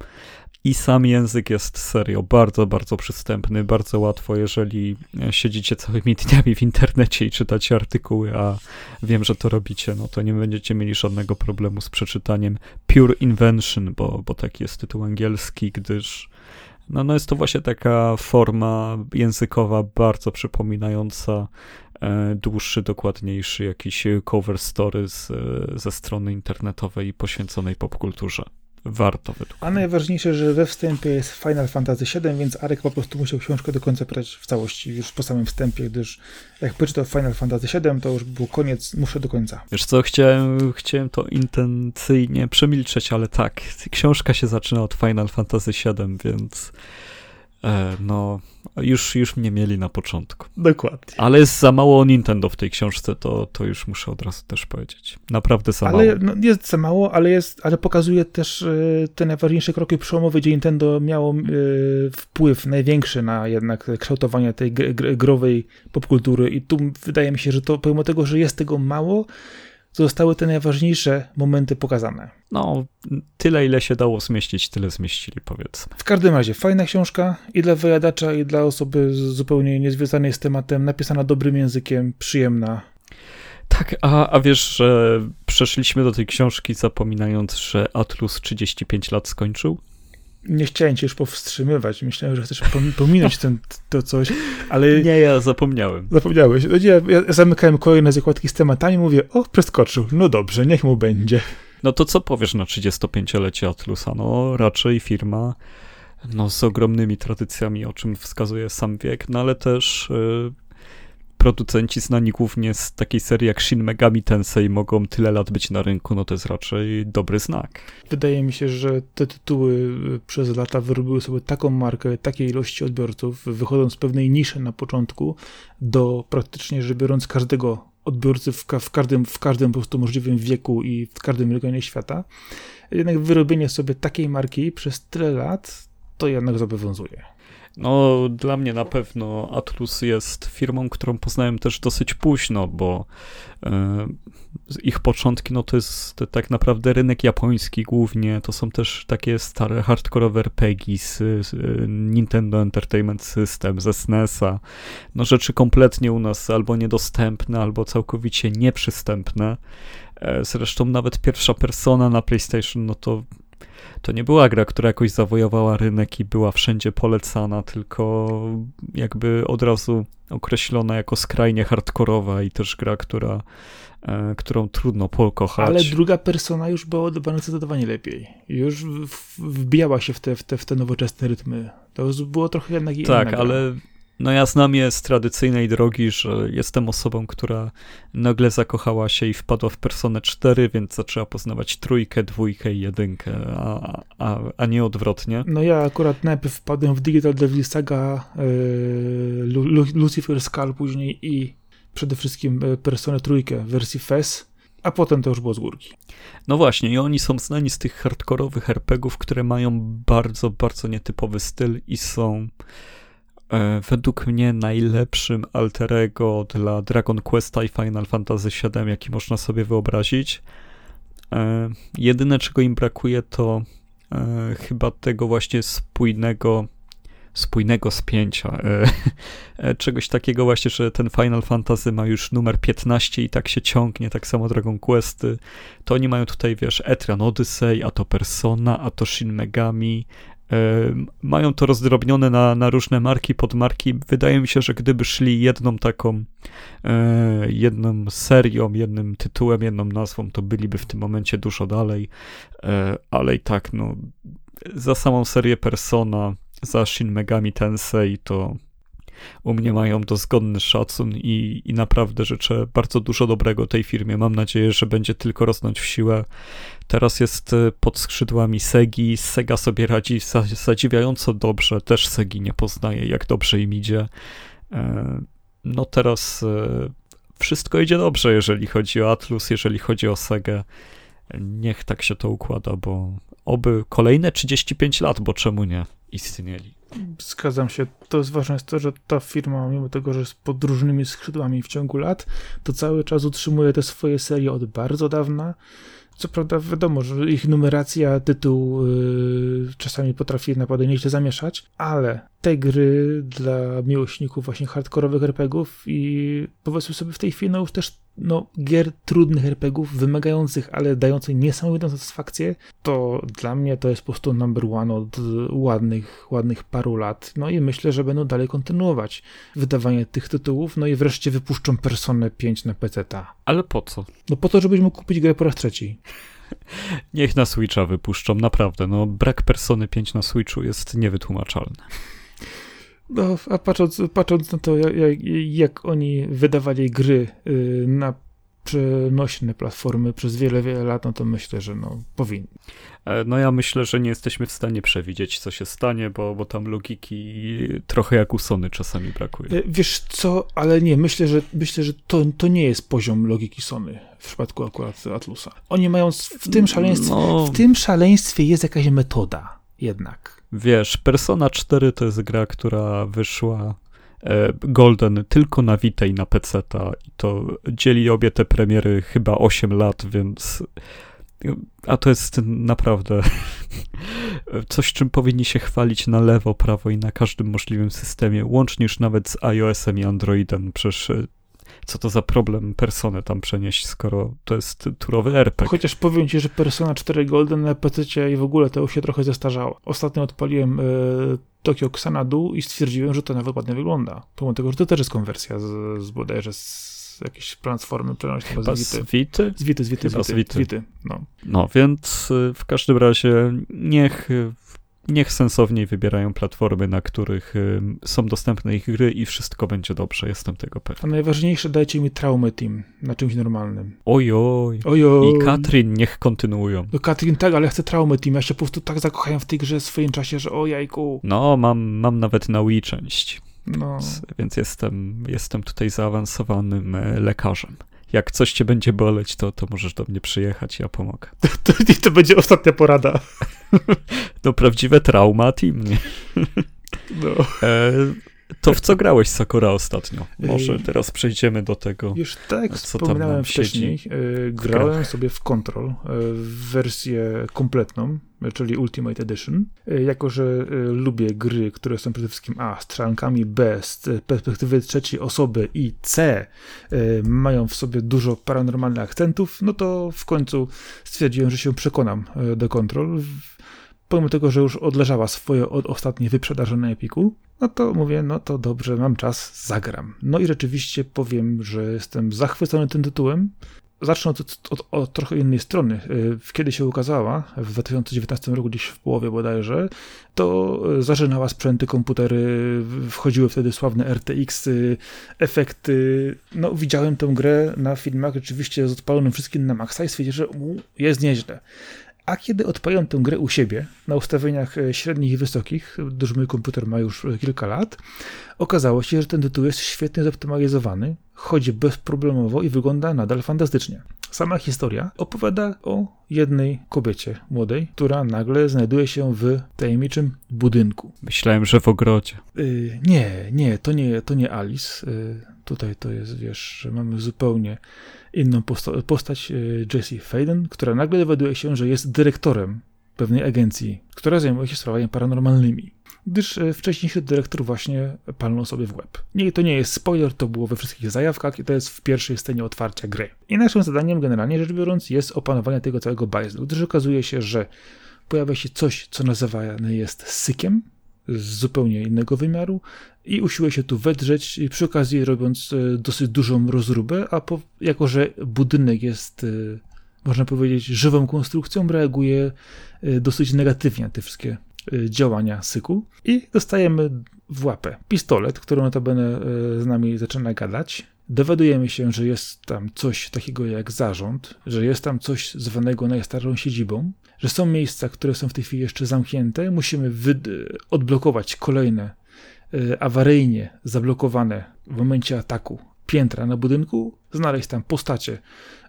I sam język jest serio bardzo, bardzo przystępny, bardzo łatwo, jeżeli siedzicie całymi dniami w internecie i czytacie artykuły, a wiem, że to robicie, no to nie będziecie mieli żadnego problemu z przeczytaniem Pure Invention, bo, bo taki jest tytuł angielski, gdyż no, no jest to właśnie taka forma językowa bardzo przypominająca e, dłuższy, dokładniejszy jakiś cover story z, ze strony internetowej poświęconej popkulturze warto według A najważniejsze, że we wstępie jest Final Fantasy VII, więc Arek po prostu musiał książkę do końca prać w całości, już po samym wstępie, gdyż jak przeczytał Final Fantasy VII, to już był koniec, muszę do końca. Wiesz co, chciałem, chciałem to intencyjnie przemilczeć, ale tak, książka się zaczyna od Final Fantasy VII, więc no, już, już mnie mieli na początku. Dokładnie. Ale jest za mało o Nintendo w tej książce, to, to już muszę od razu też powiedzieć. Naprawdę za ale, mało. No, jest za mało, ale, jest, ale pokazuje też y, te najważniejsze kroki przełomowe, gdzie Nintendo miało y, wpływ największy na jednak kształtowanie tej growej popkultury i tu wydaje mi się, że to pomimo tego, że jest tego mało, zostały te najważniejsze momenty pokazane. No, tyle ile się dało zmieścić, tyle zmieścili, powiedzmy. W każdym razie, fajna książka i dla wyjadacza, i dla osoby zupełnie niezwiązanej z tematem, napisana dobrym językiem, przyjemna. Tak, a, a wiesz, że przeszliśmy do tej książki zapominając, że Atlus 35 lat skończył? Nie chciałem cię już powstrzymywać. Myślałem, że chcesz pominąć ten, to coś, ale... Nie, ja zapomniałem. Zapomniałeś. No ja, ja zamykałem kolejne zakładki z tematami mówię, o, przeskoczył. No dobrze, niech mu będzie. No to co powiesz na 35-lecie Atlusa? No raczej firma no, z ogromnymi tradycjami, o czym wskazuje sam wiek, no ale też y, producenci znani głównie z takiej serii jak Shin Megami Tensei mogą tyle lat być na rynku, no to jest raczej dobry znak. Wydaje mi się, że te tytuły y, przez lata wyrobiły sobie taką markę, takiej ilości odbiorców, wychodząc z pewnej niszy na początku do praktycznie, że biorąc każdego odbiorcy w, ka w, każdym, w każdym po prostu możliwym wieku i w każdym regionie świata, jednak wyrobienie sobie takiej marki przez tyle lat to jednak zobowiązuje. No, dla mnie na pewno Atlus jest firmą, którą poznałem też dosyć późno, bo e, ich początki, no to jest tak naprawdę rynek japoński głównie, to są też takie stare hardcore RPG z, z Nintendo Entertainment System, ze SNES-a, no rzeczy kompletnie u nas albo niedostępne, albo całkowicie nieprzystępne. E, zresztą nawet pierwsza persona na PlayStation, no to to nie była gra, która jakoś zawojowała rynek i była wszędzie polecana, tylko jakby od razu określona jako skrajnie hardkorowa i też gra, która, e, którą trudno pokochać. Ale druga persona już była odbywana zdecydowanie lepiej. Już wbijała się w te, w te, w te nowoczesne rytmy. To było trochę jednak Tak, ale no ja znam je z tradycyjnej drogi, że jestem osobą, która nagle zakochała się i wpadła w Personę 4, więc zaczęła poznawać trójkę, dwójkę i jedynkę, a, a, a nie odwrotnie. No ja akurat najpierw wpadłem w Digital Devil Saga, yy, Lucifer Skull później i przede wszystkim e, Personę trójkę w wersji FES, a potem to już było z górki. No właśnie, i oni są znani z tych hardkorowych RPGów, które mają bardzo, bardzo nietypowy styl i są według mnie najlepszym alterego dla Dragon Questa i Final Fantasy VII, jaki można sobie wyobrazić. E, jedyne, czego im brakuje, to e, chyba tego właśnie spójnego spójnego spięcia. Czegoś takiego właśnie, że ten Final Fantasy ma już numer 15 i tak się ciągnie, tak samo Dragon Questy. To oni mają tutaj, wiesz, Etrian Odyssey, a to Persona, a to Shin Megami, mają to rozdrobnione na, na różne marki, podmarki. Wydaje mi się, że gdyby szli jedną taką, e, jedną serią, jednym tytułem, jedną nazwą, to byliby w tym momencie dużo dalej, e, ale i tak, no, za samą serię Persona, za Shin Megami Tensei to u mnie mają dozgodny szacun i, i naprawdę życzę bardzo dużo dobrego tej firmie. Mam nadzieję, że będzie tylko rosnąć w siłę. Teraz jest e, pod skrzydłami Segi. Sega sobie radzi zadziwiająco dobrze. Też Segi nie poznaje, jak dobrze im idzie. E, no teraz e, wszystko idzie dobrze, jeżeli chodzi o Atlus, jeżeli chodzi o Segę. Niech tak się to układa, bo oby kolejne 35 lat, bo czemu nie, istnieli. Zgadzam się. To jest ważne jest to, że ta firma, mimo tego, że jest pod różnymi skrzydłami w ciągu lat, to cały czas utrzymuje te swoje serie od bardzo dawna. Co prawda wiadomo, że ich numeracja, tytuł yy, czasami potrafi naprawdę nieźle zamieszać, ale te gry dla miłośników właśnie hardkorowych RPGów i powiedzmy sobie w tej chwili no już też no, gier trudnych RPGów, wymagających, ale dających niesamowitą satysfakcję, to dla mnie to jest po prostu number one od ładnych, ładnych paru lat. No i myślę, że będą dalej kontynuować wydawanie tych tytułów, no i wreszcie wypuszczą Personę 5 na PC. Ale po co? No po to, żebyś mógł kupić grę po raz trzeci. Niech na Switcha wypuszczą, naprawdę. No, brak Persony 5 na Switchu jest niewytłumaczalny. No, a patrząc, patrząc na to, jak, jak oni wydawali gry y, na przenośne platformy przez wiele, wiele lat, no to myślę, że no, powinni. E, no ja myślę, że nie jesteśmy w stanie przewidzieć, co się stanie, bo, bo tam logiki trochę jak u Sony czasami brakuje. E, wiesz co, ale nie, myślę, że myślę, że to, to nie jest poziom logiki Sony w przypadku akurat Atlusa. Oni mają w tym szaleństwie, no... w tym szaleństwie jest jakaś metoda jednak. Wiesz, Persona 4 to jest gra, która wyszła e, Golden tylko na Vita i na PC i to dzieli obie te premiery chyba 8 lat, więc a to jest naprawdę coś, czym powinni się chwalić na lewo, prawo i na każdym możliwym systemie, łącznie już nawet z iOS-em i Androidem. Przecież e, co to za problem personę tam przenieść, skoro to jest turowy RPG. Chociaż powiem ci, że Persona 4 Golden na PC i w ogóle to już się trochę zestarzało. Ostatnio odpaliłem y, Tokyo Xanadu i stwierdziłem, że to nawet ładnie wygląda. Pomimo tego, że to też jest konwersja z, z bodajże z jakiejś platformy przenośnej z Wity. Z Wity? Z Wity, z Wity, z Wity. No. no, więc y, w każdym razie niech niech sensowniej wybierają platformy, na których są dostępne ich gry i wszystko będzie dobrze, jestem tego pewien. A najważniejsze dajcie mi Traumę Team na czymś normalnym. Ojoj. Ojoj. I Katrin niech kontynuują. No Katrin tak, ale chcę Traumę Team. Ja się po prostu tak zakochałem w tej grze w swoim czasie, że o jajku. No, mam, mam nawet na Wii część. No. Więc, więc jestem, jestem tutaj zaawansowanym e, lekarzem jak coś cię będzie boleć, to, to możesz do mnie przyjechać, ja pomogę. To, to, to będzie ostatnia porada. To prawdziwe trauma team? No. E, to w co grałeś Sakura ostatnio? Może teraz przejdziemy do tego. Już tak co wspominałem wcześniej, e, grałem sobie w Control e, w wersję kompletną, czyli Ultimate Edition. E, jako, że lubię gry, które są przede wszystkim A, strzelankami, B, z perspektywy trzeciej osoby i C, mają w sobie dużo paranormalnych akcentów, no to w końcu stwierdziłem, że się przekonam do Control pomimo tego, że już odleżała swoje od ostatniej wyprzedaży na Epiku, no to mówię, no to dobrze, mam czas, zagram. No i rzeczywiście powiem, że jestem zachwycony tym tytułem. Zacznę od, od, od, trochę innej strony. Y, kiedy się ukazała, w 2019 roku, gdzieś w połowie bodajże, to zażynała sprzęty, komputery, wchodziły wtedy sławne RTX, y, efekty. No, widziałem tę grę na filmach, rzeczywiście z odpalonym wszystkim na maksa i stwierdziłem, że jest nieźle. A kiedy odpaliłem tę grę u siebie na ustawieniach e, średnich i wysokich, duży mój komputer ma już e, kilka lat, okazało się, że ten tytuł jest świetnie zoptymalizowany, chodzi bezproblemowo i wygląda nadal fantastycznie. Sama historia opowiada o jednej kobiecie młodej, która nagle znajduje się w tajemniczym budynku. Myślałem, że w ogrodzie. Yy, nie, nie, to nie, to nie Alice. Yy, tutaj to jest, wiesz, mamy zupełnie inną posta postać e, Jessie Faden, która nagle dowiaduje się, że jest dyrektorem pewnej agencji, która zajmuje się sprawami paranormalnymi. Gdyż e, wcześniejszy dyrektor właśnie palnął sobie w łeb. Nie, to nie jest spoiler, to było we wszystkich zajawkach i to jest w pierwszej scenie otwarcia gry. I naszym zadaniem, generalnie rzecz biorąc, jest opanowanie tego całego bajzlu, gdyż okazuje się, że pojawia się coś, co nazywane jest sykiem z zupełnie innego wymiaru i usiłuje się tu wedrzeć, przy okazji robiąc e, dosyć dużą rozróbę, a po, jako, że budynek jest, e, można powiedzieć, żywą konstrukcją, reaguje e, dosyć negatywnie na te wszystkie działania syku i dostajemy w łapę pistolet, który notabene z nami zaczyna gadać. Dowiadujemy się, że jest tam coś takiego jak zarząd, że jest tam coś zwanego najstarszą siedzibą, że są miejsca, które są w tej chwili jeszcze zamknięte. Musimy odblokować kolejne e, awaryjnie zablokowane w momencie ataku piętra na budynku, znaleźć tam postacie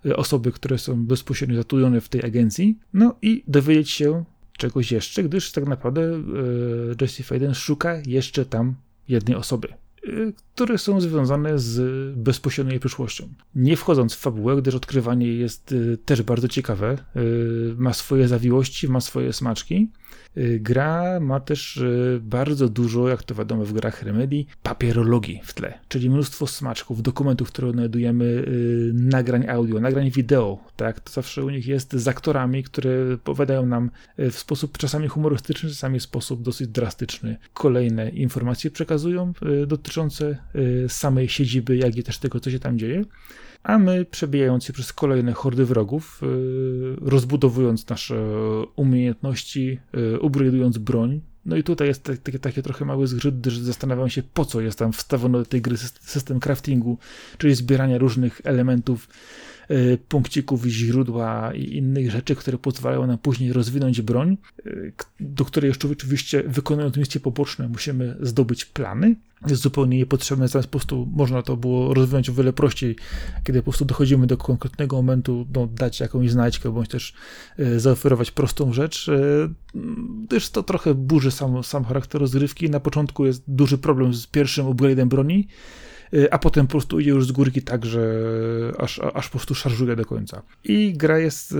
e, osoby, które są bezpośrednio zatrudnione w tej agencji, no i dowiedzieć się czegoś jeszcze, gdyż tak naprawdę e, Jesse Faden szuka jeszcze tam jednej osoby. Y, które są związane z bezpośrednią przyszłością. Nie wchodząc w fabułę, gdyż odkrywanie jest y, też bardzo ciekawe, y, ma swoje zawiłości, ma swoje smaczki, gra ma też y, bardzo dużo, jak to wiadomo w grach Remedy, papierologii w tle, czyli mnóstwo smaczków, dokumentów, które odnajdujemy, y, nagrań audio, nagrań wideo, tak, to zawsze u nich jest z aktorami, które opowiadają nam w sposób czasami humorystyczny, czasami w sposób dosyć drastyczny. Kolejne informacje przekazują dotyczące samej siedziby, jak i też tego, co się tam dzieje a my przebijając się przez kolejne hordy wrogów, y, rozbudowując nasze umiejętności, y, upgrade'ując broń. No i tutaj jest taki, taki trochę mały zgrzyt, że zastanawiam się, po co jest tam wstawiony do tej gry system craftingu, czyli zbierania różnych elementów, y, punkcików, źródła i innych rzeczy, które pozwalają nam później rozwinąć broń, do której jeszcze oczywiście wykonując misje poboczne musimy zdobyć plany, jest zupełnie niepotrzebne, zamiast po prostu można to było rozwiązać o wiele prościej, kiedy po prostu dochodzimy do konkretnego momentu, no, dać jakąś znajdźkę, bądź też e, zaoferować prostą rzecz, e, gdyż to trochę burzy sam, sam charakter rozgrywki. Na początku jest duży problem z pierwszym upgrade'em broni, e, a potem po prostu idzie już z górki tak, że aż, aż po prostu szarżuje do końca. I gra jest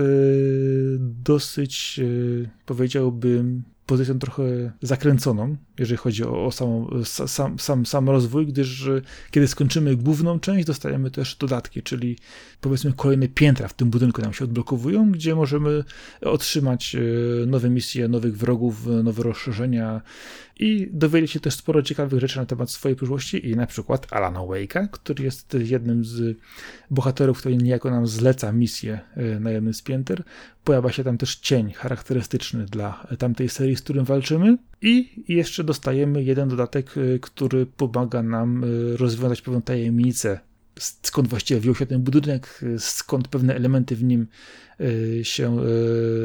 dosyć, powiedziałbym, pozycją trochę zakręconą, jeżeli chodzi o, o samą, sam, sam, sam rozwój, gdyż kiedy skończymy główną część, dostajemy też dodatki, czyli powiedzmy kolejne piętra w tym budynku nam się odblokowują, gdzie możemy otrzymać e, nowe misje, nowych wrogów, nowe rozszerzenia i dowiedzieć się też sporo ciekawych rzeczy na temat swojej przyszłości i na przykład Alana Wake'a, który jest jednym z bohaterów, który niejako nam zleca misję e, na jednym z pięter. Pojawia się tam też cień charakterystyczny dla tamtej serii, z którym walczymy. I jeszcze dostajemy jeden dodatek, e, który pomaga nam e, rozwiązać pewną tajemnicę, skąd właściwie wziął się ten budynek, e, skąd pewne elementy w nim się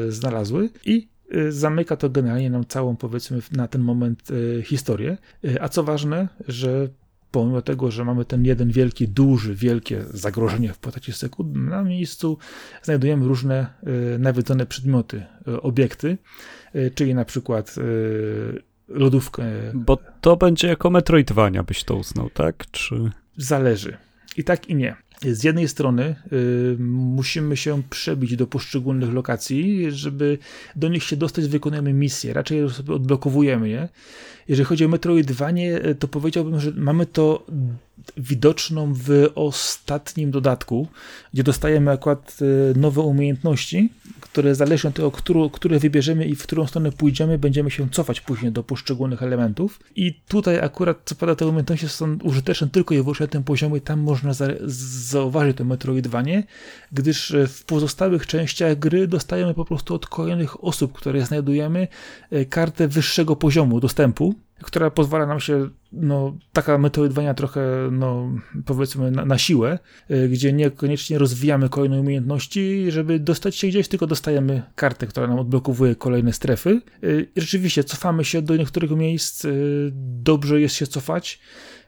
znalazły. I zamyka to generalnie nam całą, powiedzmy, na ten moment historię. A co ważne, że pomimo tego, że mamy ten jeden wielki, duży, wielkie zagrożenie w postaci sekund, na miejscu znajdujemy różne nawiedzone przedmioty, obiekty, czyli na przykład lodówkę. Bo to będzie jako Metroidvania, byś to uznał, tak? Czy... Zależy. I tak i nie. Z jednej strony y, musimy się przebić do poszczególnych lokacji, żeby do nich się dostać, wykonujemy misje, raczej sobie odblokowujemy je. Jeżeli chodzi o Metroidvanie, to powiedziałbym, że mamy to widoczną w ostatnim dodatku, gdzie dostajemy akurat y, nowe umiejętności, które zależą od tego, które wybierzemy i w którą stronę pójdziemy, będziemy się cofać później do poszczególnych elementów. I tutaj akurat, co prawda, te umiejętności są użyteczne tylko i wyłącznie na tym poziomie, tam można za, zauważyć to Metroidvanie, gdyż e, w pozostałych częściach gry dostajemy po prostu od kolejnych osób, które znajdujemy, e, kartę wyższego poziomu dostępu, która pozwala nam się, no, taka metodowania trochę, no, powiedzmy, na, na, siłę, y, gdzie niekoniecznie rozwijamy kolejne umiejętności, żeby dostać się gdzieś, tylko dostajemy kartę, która nam odblokowuje kolejne strefy. Y, I rzeczywiście cofamy się do niektórych miejsc, y, dobrze jest się cofać.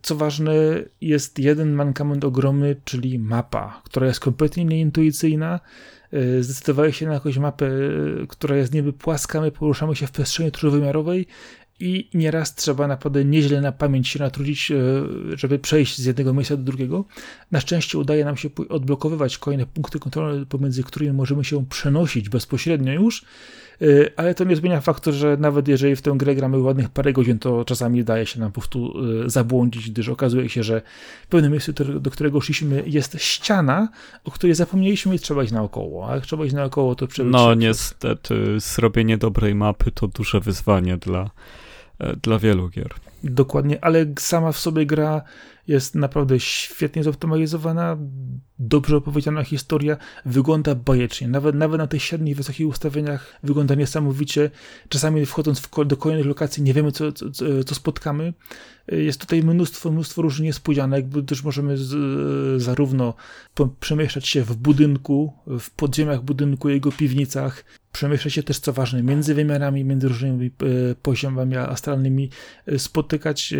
Co ważne, jest jeden mankament ogromny, czyli mapa, która jest kompletnie nieintuicyjna. Zdecydowali się na jakąś mapę, która jest niby płaska, my poruszamy się w przestrzeni trójwymiarowej i nieraz trzeba naprawdę nieźle na pamięć się natrudzić, e, żeby przejść z jednego miejsca do drugiego. Na szczęście udaje nam się odblokowywać kolejne punkty kontrolne, pomiędzy którymi możemy się przenosić bezpośrednio już y, ale to nie zmienia faktu, że nawet jeżeli w tę grę gramy ładnych parę godzin, to czasami daje się nam po prostu y, zabłądzić, gdyż okazuje się, że w pewnym miejscu, do którego szliśmy, jest ściana, o której zapomnieliśmy i trzeba iść naokoło. A jak trzeba iść naokoło, to przebyć No niestety, zrobienie dobrej mapy to duże wyzwanie dla, e, dla wielu gier. Dokładnie, ale sama w sobie gra jest naprawdę świetnie zoptymalizowana, dobrze opowiedziana historia, wygląda bajecznie. Nawet, nawet na tych średnich, wysokich ustawieniach wygląda niesamowicie. Czasami wchodząc w, do kolejnych lokacji nie wiemy, co, co, co spotkamy. Jest tutaj mnóstwo, mnóstwo różnych niespodzianek, bo też możemy z, zarówno przemieszczać się w budynku, w podziemiach budynku, jego piwnicach, przemieszczać się też, co ważne, między wymiarami, między różnymi e, poziomami astralnymi, e, spotykać e,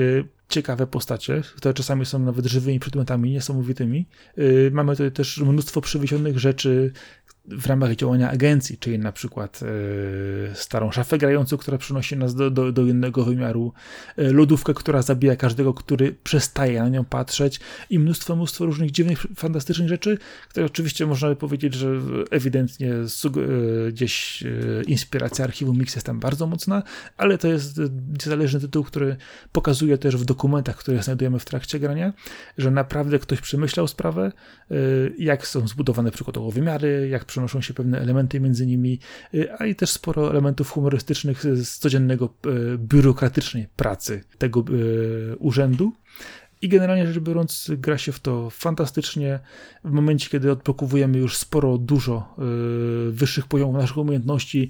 ciekawe postacie, które czasami są nawet żywymi przedmiotami niesamowitymi. Mamy tutaj też mnóstwo przywiesionych rzeczy, w ramach działania agencji, czyli na przykład e, starą szafę grającą, która przynosi nas do, do, do innego wymiaru, e, lodówkę, która zabija każdego, który przestaje na nią patrzeć i mnóstwo, mnóstwo różnych dziwnych, fantastycznych rzeczy, które oczywiście można by powiedzieć, że ewidentnie e, gdzieś inspiracja archiwum Mix jest tam bardzo mocna, ale to jest niezależny tytuł, który pokazuje też w dokumentach, które znajdujemy w trakcie grania, że naprawdę ktoś przemyślał sprawę, jak są zbudowane przykładowo wymiary, jak przenoszą się pewne elementy między nimi, y, a i też sporo elementów humorystycznych z codziennego y, biurokratycznej pracy tego y, urzędu. I generalnie rzecz biorąc, gra się w to fantastycznie. W momencie, kiedy odblokowujemy już sporo, dużo wyższych poziomów naszych umiejętności,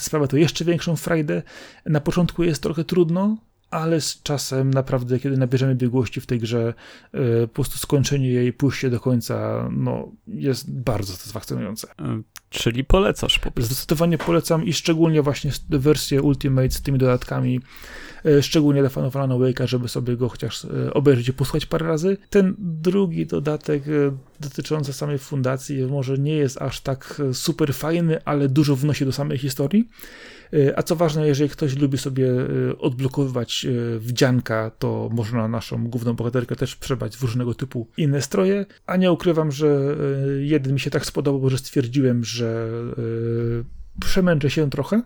sprawia to jeszcze większą frajdę. Na początku jest trochę trudno, ale z czasem naprawdę, kiedy nabierzemy biegłości w tej grze, e, po prostu skończenie jej, pójście do końca, no, jest bardzo satysfakcjonujące. E, czyli polecasz po prostu. Zdecydowanie polecam i szczególnie właśnie wersję Ultimate z tymi dodatkami, e, szczególnie dla fanów Alan Wake'a, żeby sobie go chociaż obejrzeć i posłuchać parę razy. Ten drugi dodatek dotyczący samej fundacji może nie jest aż tak super fajny, ale dużo wnosi do samej historii. A co ważne, jeżeli ktoś lubi sobie e, odblokowywać e, wdzianka, to można naszą główną bohaterkę też przebrać w różnego typu inne stroje. A nie ukrywam, że jeden mi się tak spodobał, że stwierdziłem, że przemęczę się trochę,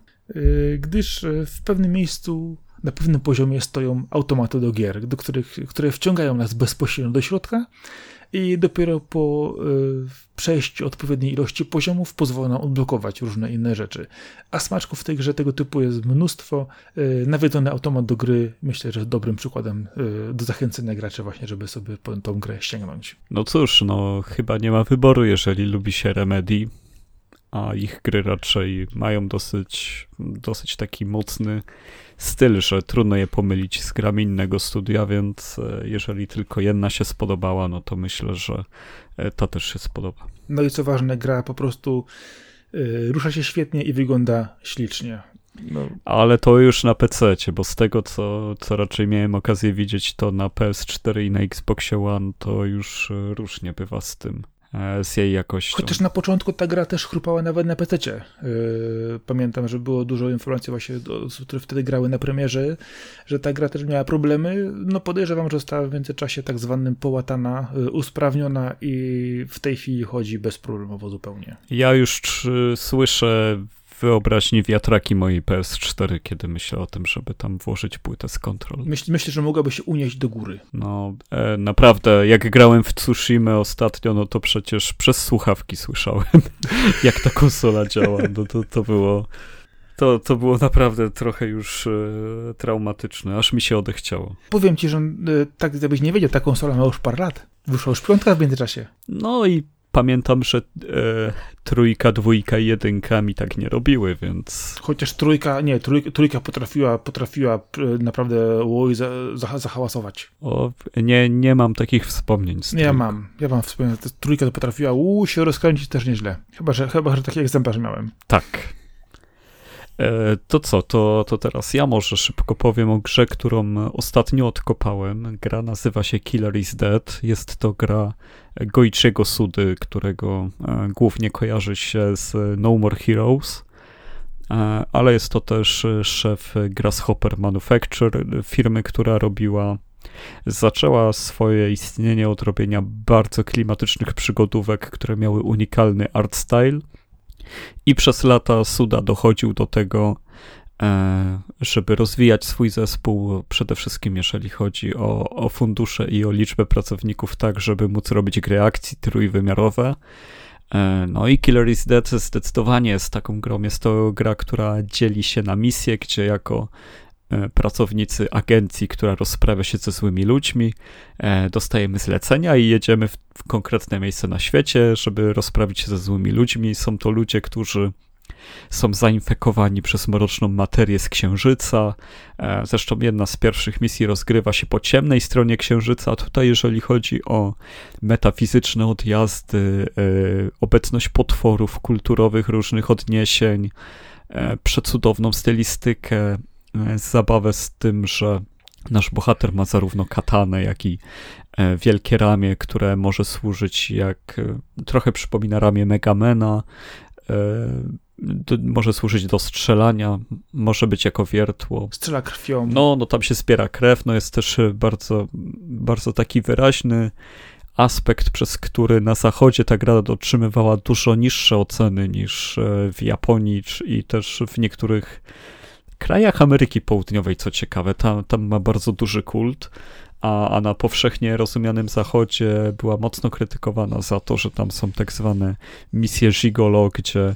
gdyż w pewnym miejscu na pewnym poziomie stoją automaty do gier, do których, które wciągają nas bezpośrednio do środka i dopiero po y, przejściu odpowiedniej ilości poziomów pozwolą odblokować różne inne rzeczy. A smaczków w tej grze tego typu jest mnóstwo. Y, nawiedzony automat do gry myślę, że dobrym przykładem y, do zachęcenia graczy właśnie, żeby sobie tą grę sięgnąć. No cóż, no chyba nie ma wyboru, jeżeli lubi się Remedy, a ich gry raczej mają dosyć, dosyć taki mocny styl, że trudno je pomylić z grami innego studia, więc e, jeżeli tylko jedna się spodobała, no to myślę, że e, ta też się spodoba. No i co ważne, gra po prostu yy, rusza się świetnie i wygląda ślicznie. No. Ale to już na PC, bo z tego, co, co raczej miałem okazję widzieć, to na PS4 i na Xboxie One to już różnie bywa z tym. E, z jej jakością. Chociaż na początku ta gra też chrupała nawet na PC. E, pamiętam, że było dużo informacji właśnie, które wtedy grały na premierze, że ta gra też miała problemy. No podejrzewam, że została w międzyczasie tak zwanym połatana, yy, usprawniona i w tej chwili chodzi bezproblemowo zupełnie. Ja już słyszę wyobraźni wiatraki mojej PS4, kiedy myślę o tym, żeby tam włożyć płytę z kontrol. Myśl, myślę, że mogłaby się unieść do góry. No, e, naprawdę, jak grałem w Tsushima ostatnio, no to przecież przez słuchawki słyszałem, jak ta konsola działa. No to, to było... To, to było naprawdę trochę już e, traumatyczne, aż mi się odechciało. Powiem ci, że e, tak gdybyś nie wiedział, ta konsola ma już parę lat. Wyszła już piątka w międzyczasie. No i pamiętam, że e, trójka, dwójka i jedynka mi tak nie robiły, więc... Chociaż trójka, nie, trójka, trójka potrafiła, potrafiła e, naprawdę łoj za, za, zahałasować. O, nie, nie mam takich wspomnień z Nie, ja mam, ja mam wspomnienia. Trójka to potrafiła łu, się rozkręcić też nieźle. Chyba, że, chyba, że taki egzemplarz miałem. Tak. E, to co, to, to teraz ja może szybko powiem o grze, którą ostatnio odkopałem. Gra nazywa się Killer is Dead. Jest to gra Goichiego Sudy, którego e, głównie kojarzy się z No More Heroes, e, ale jest to też szef Grasshopper Manufacture, firmy, która robiła zaczęła swoje istnienie od robienia bardzo klimatycznych przygodówek, które miały unikalny art style I przez lata Suda dochodził do tego, e, żeby rozwijać swój zespół, przede wszystkim jeżeli chodzi o, o fundusze i o liczbę pracowników, tak żeby móc robić gry akcji trójwymiarowe. E, no i Killer is Dead zdecydowanie jest taką grą. Jest to gra, która dzieli się na misje, gdzie jako pracownicy agencji, która rozprawia się ze złymi ludźmi, e, dostajemy zlecenia i jedziemy w, konkretne miejsce na świecie, żeby rozprawić się ze złymi ludźmi. Są to ludzie, którzy są zainfekowani przez mroczną materię z Księżyca. E, zresztą jedna z pierwszych misji rozgrywa się po ciemnej stronie Księżyca. Tutaj, jeżeli chodzi o metafizyczne odjazdy, e, obecność potworów kulturowych, różnych odniesień, e, przecudowną stylistykę, zabawę z tym, że nasz bohater ma zarówno katanę, jak i wielkie ramię, które może służyć jak trochę przypomina ramię Megamena może służyć do strzelania, może być jako wiertło. Strzela krwią. No, no tam się zbiera krew, no jest też bardzo, bardzo taki wyraźny aspekt, przez który na zachodzie ta gra otrzymywała dużo niższe oceny niż e, w Japonii i też w niektórych krajach Ameryki Południowej, co ciekawe. Tam, tam ma bardzo duży kult, a, a na powszechnie rozumianym zachodzie była mocno krytykowana za to, że tam są tak zwane misje gigolo, gdzie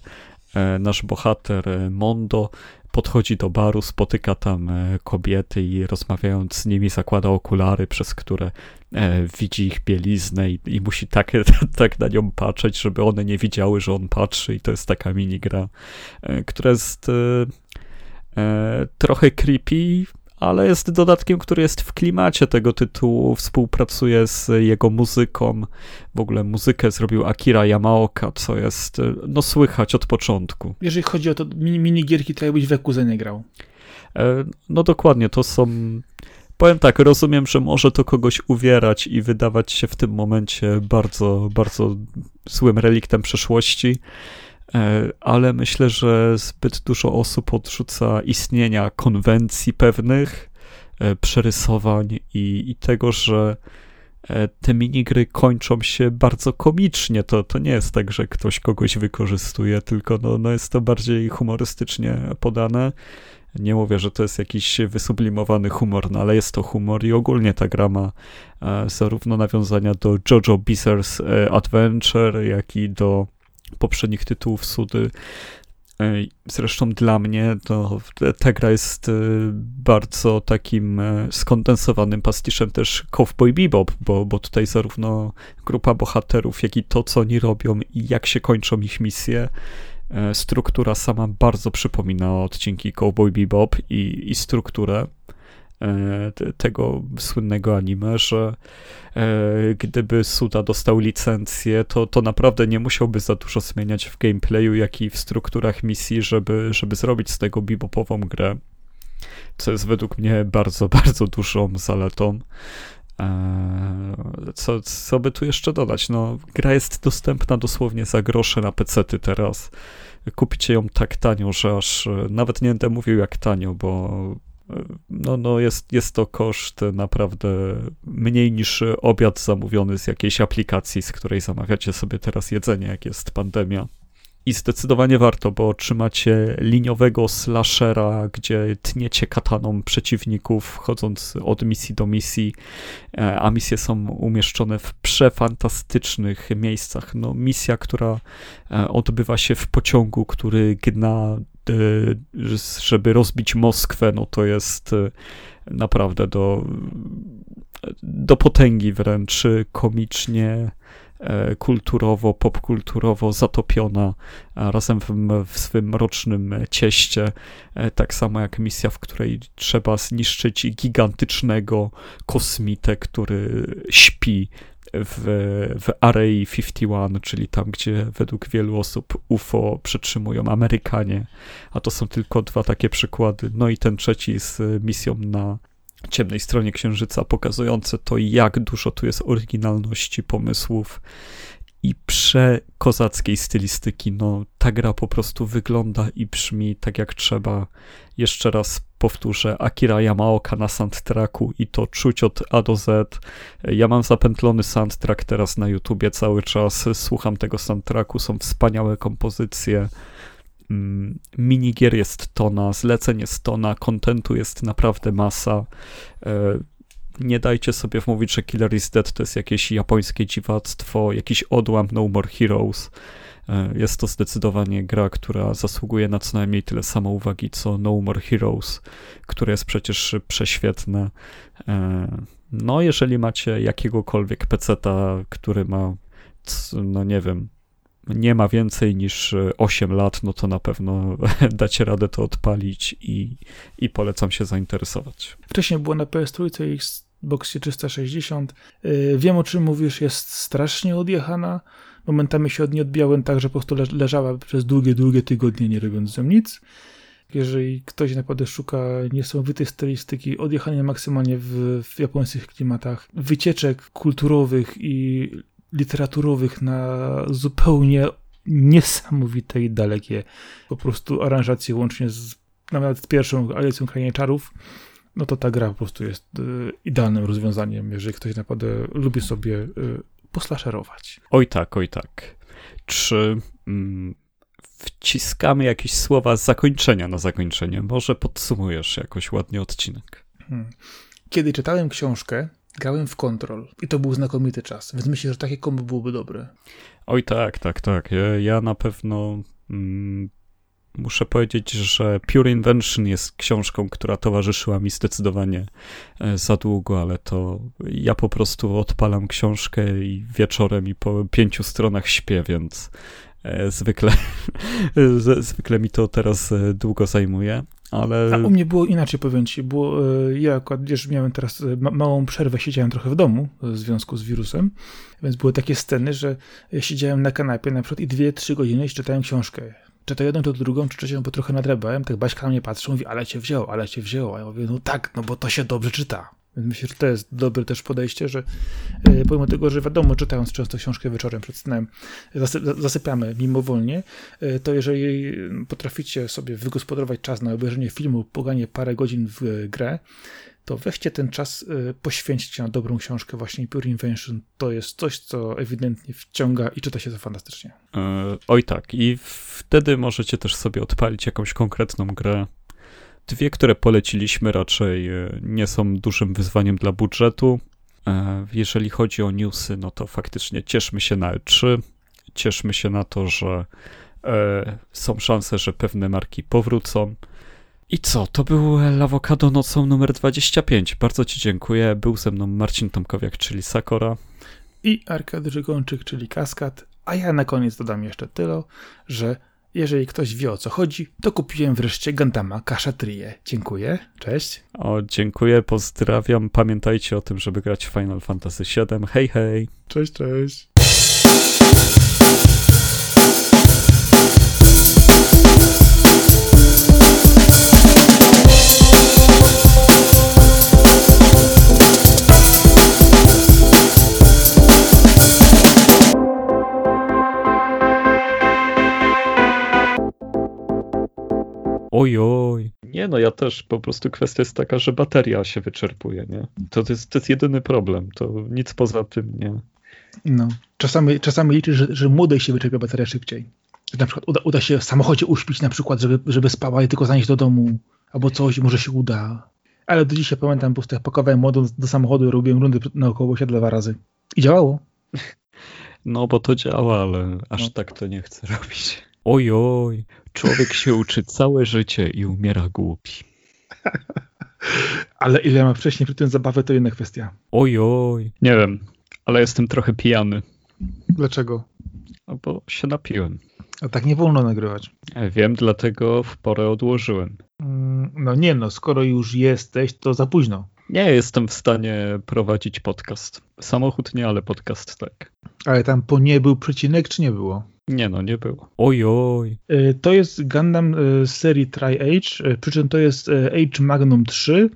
E, nasz bohater e, Mondo podchodzi do baru, spotyka tam e, kobiety i rozmawiając z nimi zakłada okulary, przez które widzi ich bieliznę i, i musi tak, tak na nią patrzeć, żeby one nie widziały, że on patrzy i to jest taka minigra, która jest trochę creepy, ale jest dodatkiem, który jest w klimacie tego tytułu, współpracuje z jego muzyką. W ogóle muzykę zrobił Akira Yamaoka, co jest, no słychać od początku. Jeżeli chodzi o to mini, minigierki, to jakbyś w Yakuza nie grał. E, no dokładnie, to są... Powiem tak, rozumiem, że może to kogoś uwierać i wydawać się w tym momencie bardzo, bardzo złym reliktem przeszłości, E, ale myślę, że zbyt dużo osób odrzuca istnienia konwencji pewnych, e, przerysowań i, i tego, że e, te minigry kończą się bardzo komicznie. To, to nie jest tak, że ktoś kogoś wykorzystuje, tylko no, no jest to bardziej humorystycznie podane. Nie mówię, że to jest jakiś wysublimowany humor, no ale jest to humor i ogólnie ta gra ma zarówno nawiązania do JoJo Bizarre's Adventure, jak i do poprzednich tytułów Sudy. Zresztą dla mnie to ta gra jest e, bardzo takim e, skondensowanym pastiszem też Cowboy Bebop, bo, bo tutaj zarówno grupa bohaterów, jak i to, co oni robią i jak się kończą ich misje, e, struktura sama bardzo przypomina odcinki Cowboy Bebop i, i strukturę tego słynnego anime, że e, gdyby Suda dostał licencję, to, to naprawdę nie musiałby za dużo zmieniać w gameplayu, jak i w strukturach misji, żeby, żeby zrobić z tego bebopową grę, co jest według mnie bardzo, bardzo dużą zaletą. E, co, co by tu jeszcze dodać? No, gra jest dostępna dosłownie za grosze na pecety teraz. Kupicie ją tak tanio, że aż nawet nie będę mówił jak tanio, bo no, no jest, jest to koszt naprawdę mniej niż obiad zamówiony z jakiejś aplikacji, z której zamawiacie sobie teraz jedzenie, jak jest pandemia. I zdecydowanie warto, bo trzymacie liniowego slashera, gdzie tniecie kataną przeciwników, chodząc od misji do misji, e, a misje są umieszczone w przefantastycznych miejscach. No, misja, która e, odbywa się w pociągu, który gna żeby rozbić Moskwę, no to jest y, naprawdę do, do potęgi wręcz komicznie, e, kulturowo, popkulturowo zatopiona razem w, w swym mrocznym cieście, e, tak samo jak misja, w której trzeba zniszczyć gigantycznego kosmitę, który śpi w, w Array 51, czyli tam, gdzie według wielu osób UFO przetrzymują Amerykanie, a to są tylko dwa takie przykłady. No i ten trzeci z misją na ciemnej stronie Księżyca, pokazujące to, jak dużo tu jest oryginalności, pomysłów i przekozackiej stylistyki. No, ta gra po prostu wygląda i brzmi tak jak trzeba. Jeszcze raz powtórzę, Akira Yamaoka na soundtracku i to czuć od A do Z. Ja mam zapętlony soundtrack teraz na YouTubie cały czas, słucham tego soundtracku, są wspaniałe kompozycje. Mm, minigier jest tona, zleceń jest tona, kontentu jest naprawdę masa. E, nie dajcie sobie wmówić, że Killer is Dead to jest jakieś japońskie dziwactwo, jakiś odłam No More Heroes. E, jest to zdecydowanie gra, która zasługuje na co najmniej tyle samo uwagi co No More Heroes, które jest przecież prześwietne. E, no, jeżeli macie jakiegokolwiek peceta, który ma, no nie wiem, nie ma więcej niż 8 lat, no to na pewno dacie radę to odpalić i, i polecam się zainteresować. Wcześniej było na PS3 i Xboxie 360. E, wiem o czym mówisz, jest strasznie odjechana momentami się od niej odbijałem tak, że po prostu leżała przez długie, długie tygodnie, nie robiąc z nią nic. Jeżeli ktoś naprawdę szuka niesamowitej stylistyki, odjechania maksymalnie w, w japońskich klimatach, wycieczek kulturowych i literaturowych na zupełnie niesamowite i dalekie po prostu aranżacje łącznie z nawet z pierwszą Alicją Krainie Czarów, no to ta gra po prostu jest y, idealnym rozwiązaniem, jeżeli ktoś naprawdę lubi sobie y, poslaszerować. Oj tak, oj tak. Czy mm, wciskamy jakieś słowa zakończenia na zakończenie? Może podsumujesz jakoś ładnie odcinek. Hmm. Kiedy czytałem książkę, grałem w Control i to był znakomity czas, więc myślę, że takie kombo byłoby dobre. Oj tak, tak, tak. Ja, ja na pewno mm, muszę powiedzieć, że Pure Invention jest książką, która towarzyszyła mi zdecydowanie e, za długo, ale to ja po prostu odpalam książkę i wieczorem i po pięciu stronach śpię, więc e, zwykle, zwykle mi to teraz e, długo zajmuje. Ale... A u mnie było inaczej, powiem ci, było, ja akurat, wiesz, miałem teraz ma małą przerwę, siedziałem trochę w domu w związku z wirusem, więc były takie sceny, że siedziałem na kanapie na przykład i dwie, trzy godziny i czytałem książkę czy to jedną, czy to drugą, czy trzecią, bo trochę nadrebałem, tak Baśka na mnie patrzy, mówi, ale cię wziął, ale cię wziął, a ja mówię, no tak, no bo to się dobrze czyta. Więc myślę, że to jest dobre też podejście, że yy, pomimo tego, że wiadomo, czytając często książkę wieczorem przed snem, zasy zasypiamy mimowolnie, yy, to jeżeli potraficie sobie wygospodarować czas na obejrzenie filmu, poganie parę godzin w grę, to weźcie ten czas, y, poświęćcie na dobrą książkę. Właśnie Pure Invention to jest coś, co ewidentnie wciąga i czyta się to fantastycznie. E, oj tak, i wtedy możecie też sobie odpalić jakąś konkretną grę. Dwie, które poleciliśmy, raczej e, nie są dużym wyzwaniem dla budżetu. E, jeżeli chodzi o newsy, no to faktycznie cieszmy się na L3. Cieszmy się na to, że są szanse, że pewne marki powrócą. I co? To był Lawokado nocą numer 25. Bardzo Ci dziękuję. Był ze mną Marcin Tomkowiak, czyli Sakora. I Arkady Żygończyk, czyli Kaskad. A ja na koniec dodam jeszcze tyle, że jeżeli ktoś wie o co chodzi, to kupiłem wreszcie Gandama Kashatrię. Dziękuję, cześć. O, dziękuję, pozdrawiam. Pamiętajcie o tym, żeby grać w Final Fantasy VII. Hej, hej. Cześć, cześć. Ojoj. Nie no, ja też po prostu kwestia jest taka, że bateria się wyczerpuje, nie? To, to, jest, to jest jedyny problem, to nic poza tym nie. No, czasami, czasami liczy, że, że młodej się wyczerpia bateria szybciej. Że na przykład uda, uda się w samochodzie uśpić na przykład, żeby, żeby spała i tylko zanieść do domu, albo coś, może się uda. Ale do dzisiaj pamiętam, po prostu jak pakowałem młodą do samochodu, robiłem rundy naokoło osiedla dwa razy. I działało. No, bo to działa, ale aż no. tak to nie chcę robić. Ojoj, człowiek się uczy całe życie i umiera głupi. Ale ile ma wcześniej przy tym zabawę, to inna kwestia. Ojoj, nie wiem, ale jestem trochę pijany. Dlaczego? No bo się napiłem. A tak nie wolno nagrywać. Wiem, dlatego w porę odłożyłem. Mm, no nie no, skoro już jesteś, to za późno. Nie jestem w stanie prowadzić podcast. Samochód nie, ale podcast tak. Ale tam po nie był przecinek, czy nie było? Nie no, nie było. Ojoj. E, to jest Gundam z e, serii Tri-Age, e, przy czym to jest Age Magnum 3,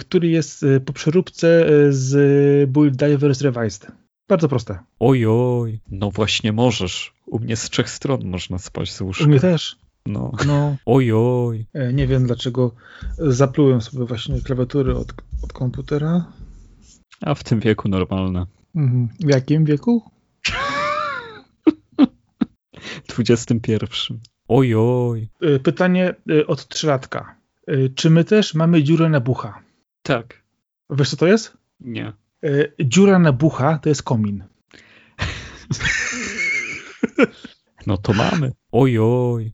który jest po przeróbce z Build Divers Revised. Bardzo proste. Ojoj. No właśnie możesz. U mnie z trzech stron można spać z łóżka. U mnie też. No. No, Oj, oj. e, nie wiem dlaczego zaplułem sobie właśnie klawiatury od, od komputera. A w tym wieku normalne. Mhm. W jakim wieku? 21. Oj, oj. E, Pytanie e, od trzylatka. E, Czy my też mamy dziurę na bucha? Tak. Wiesz co to jest? Nie. Dziura na bucha to jest komin. No to mamy. Oj, oj.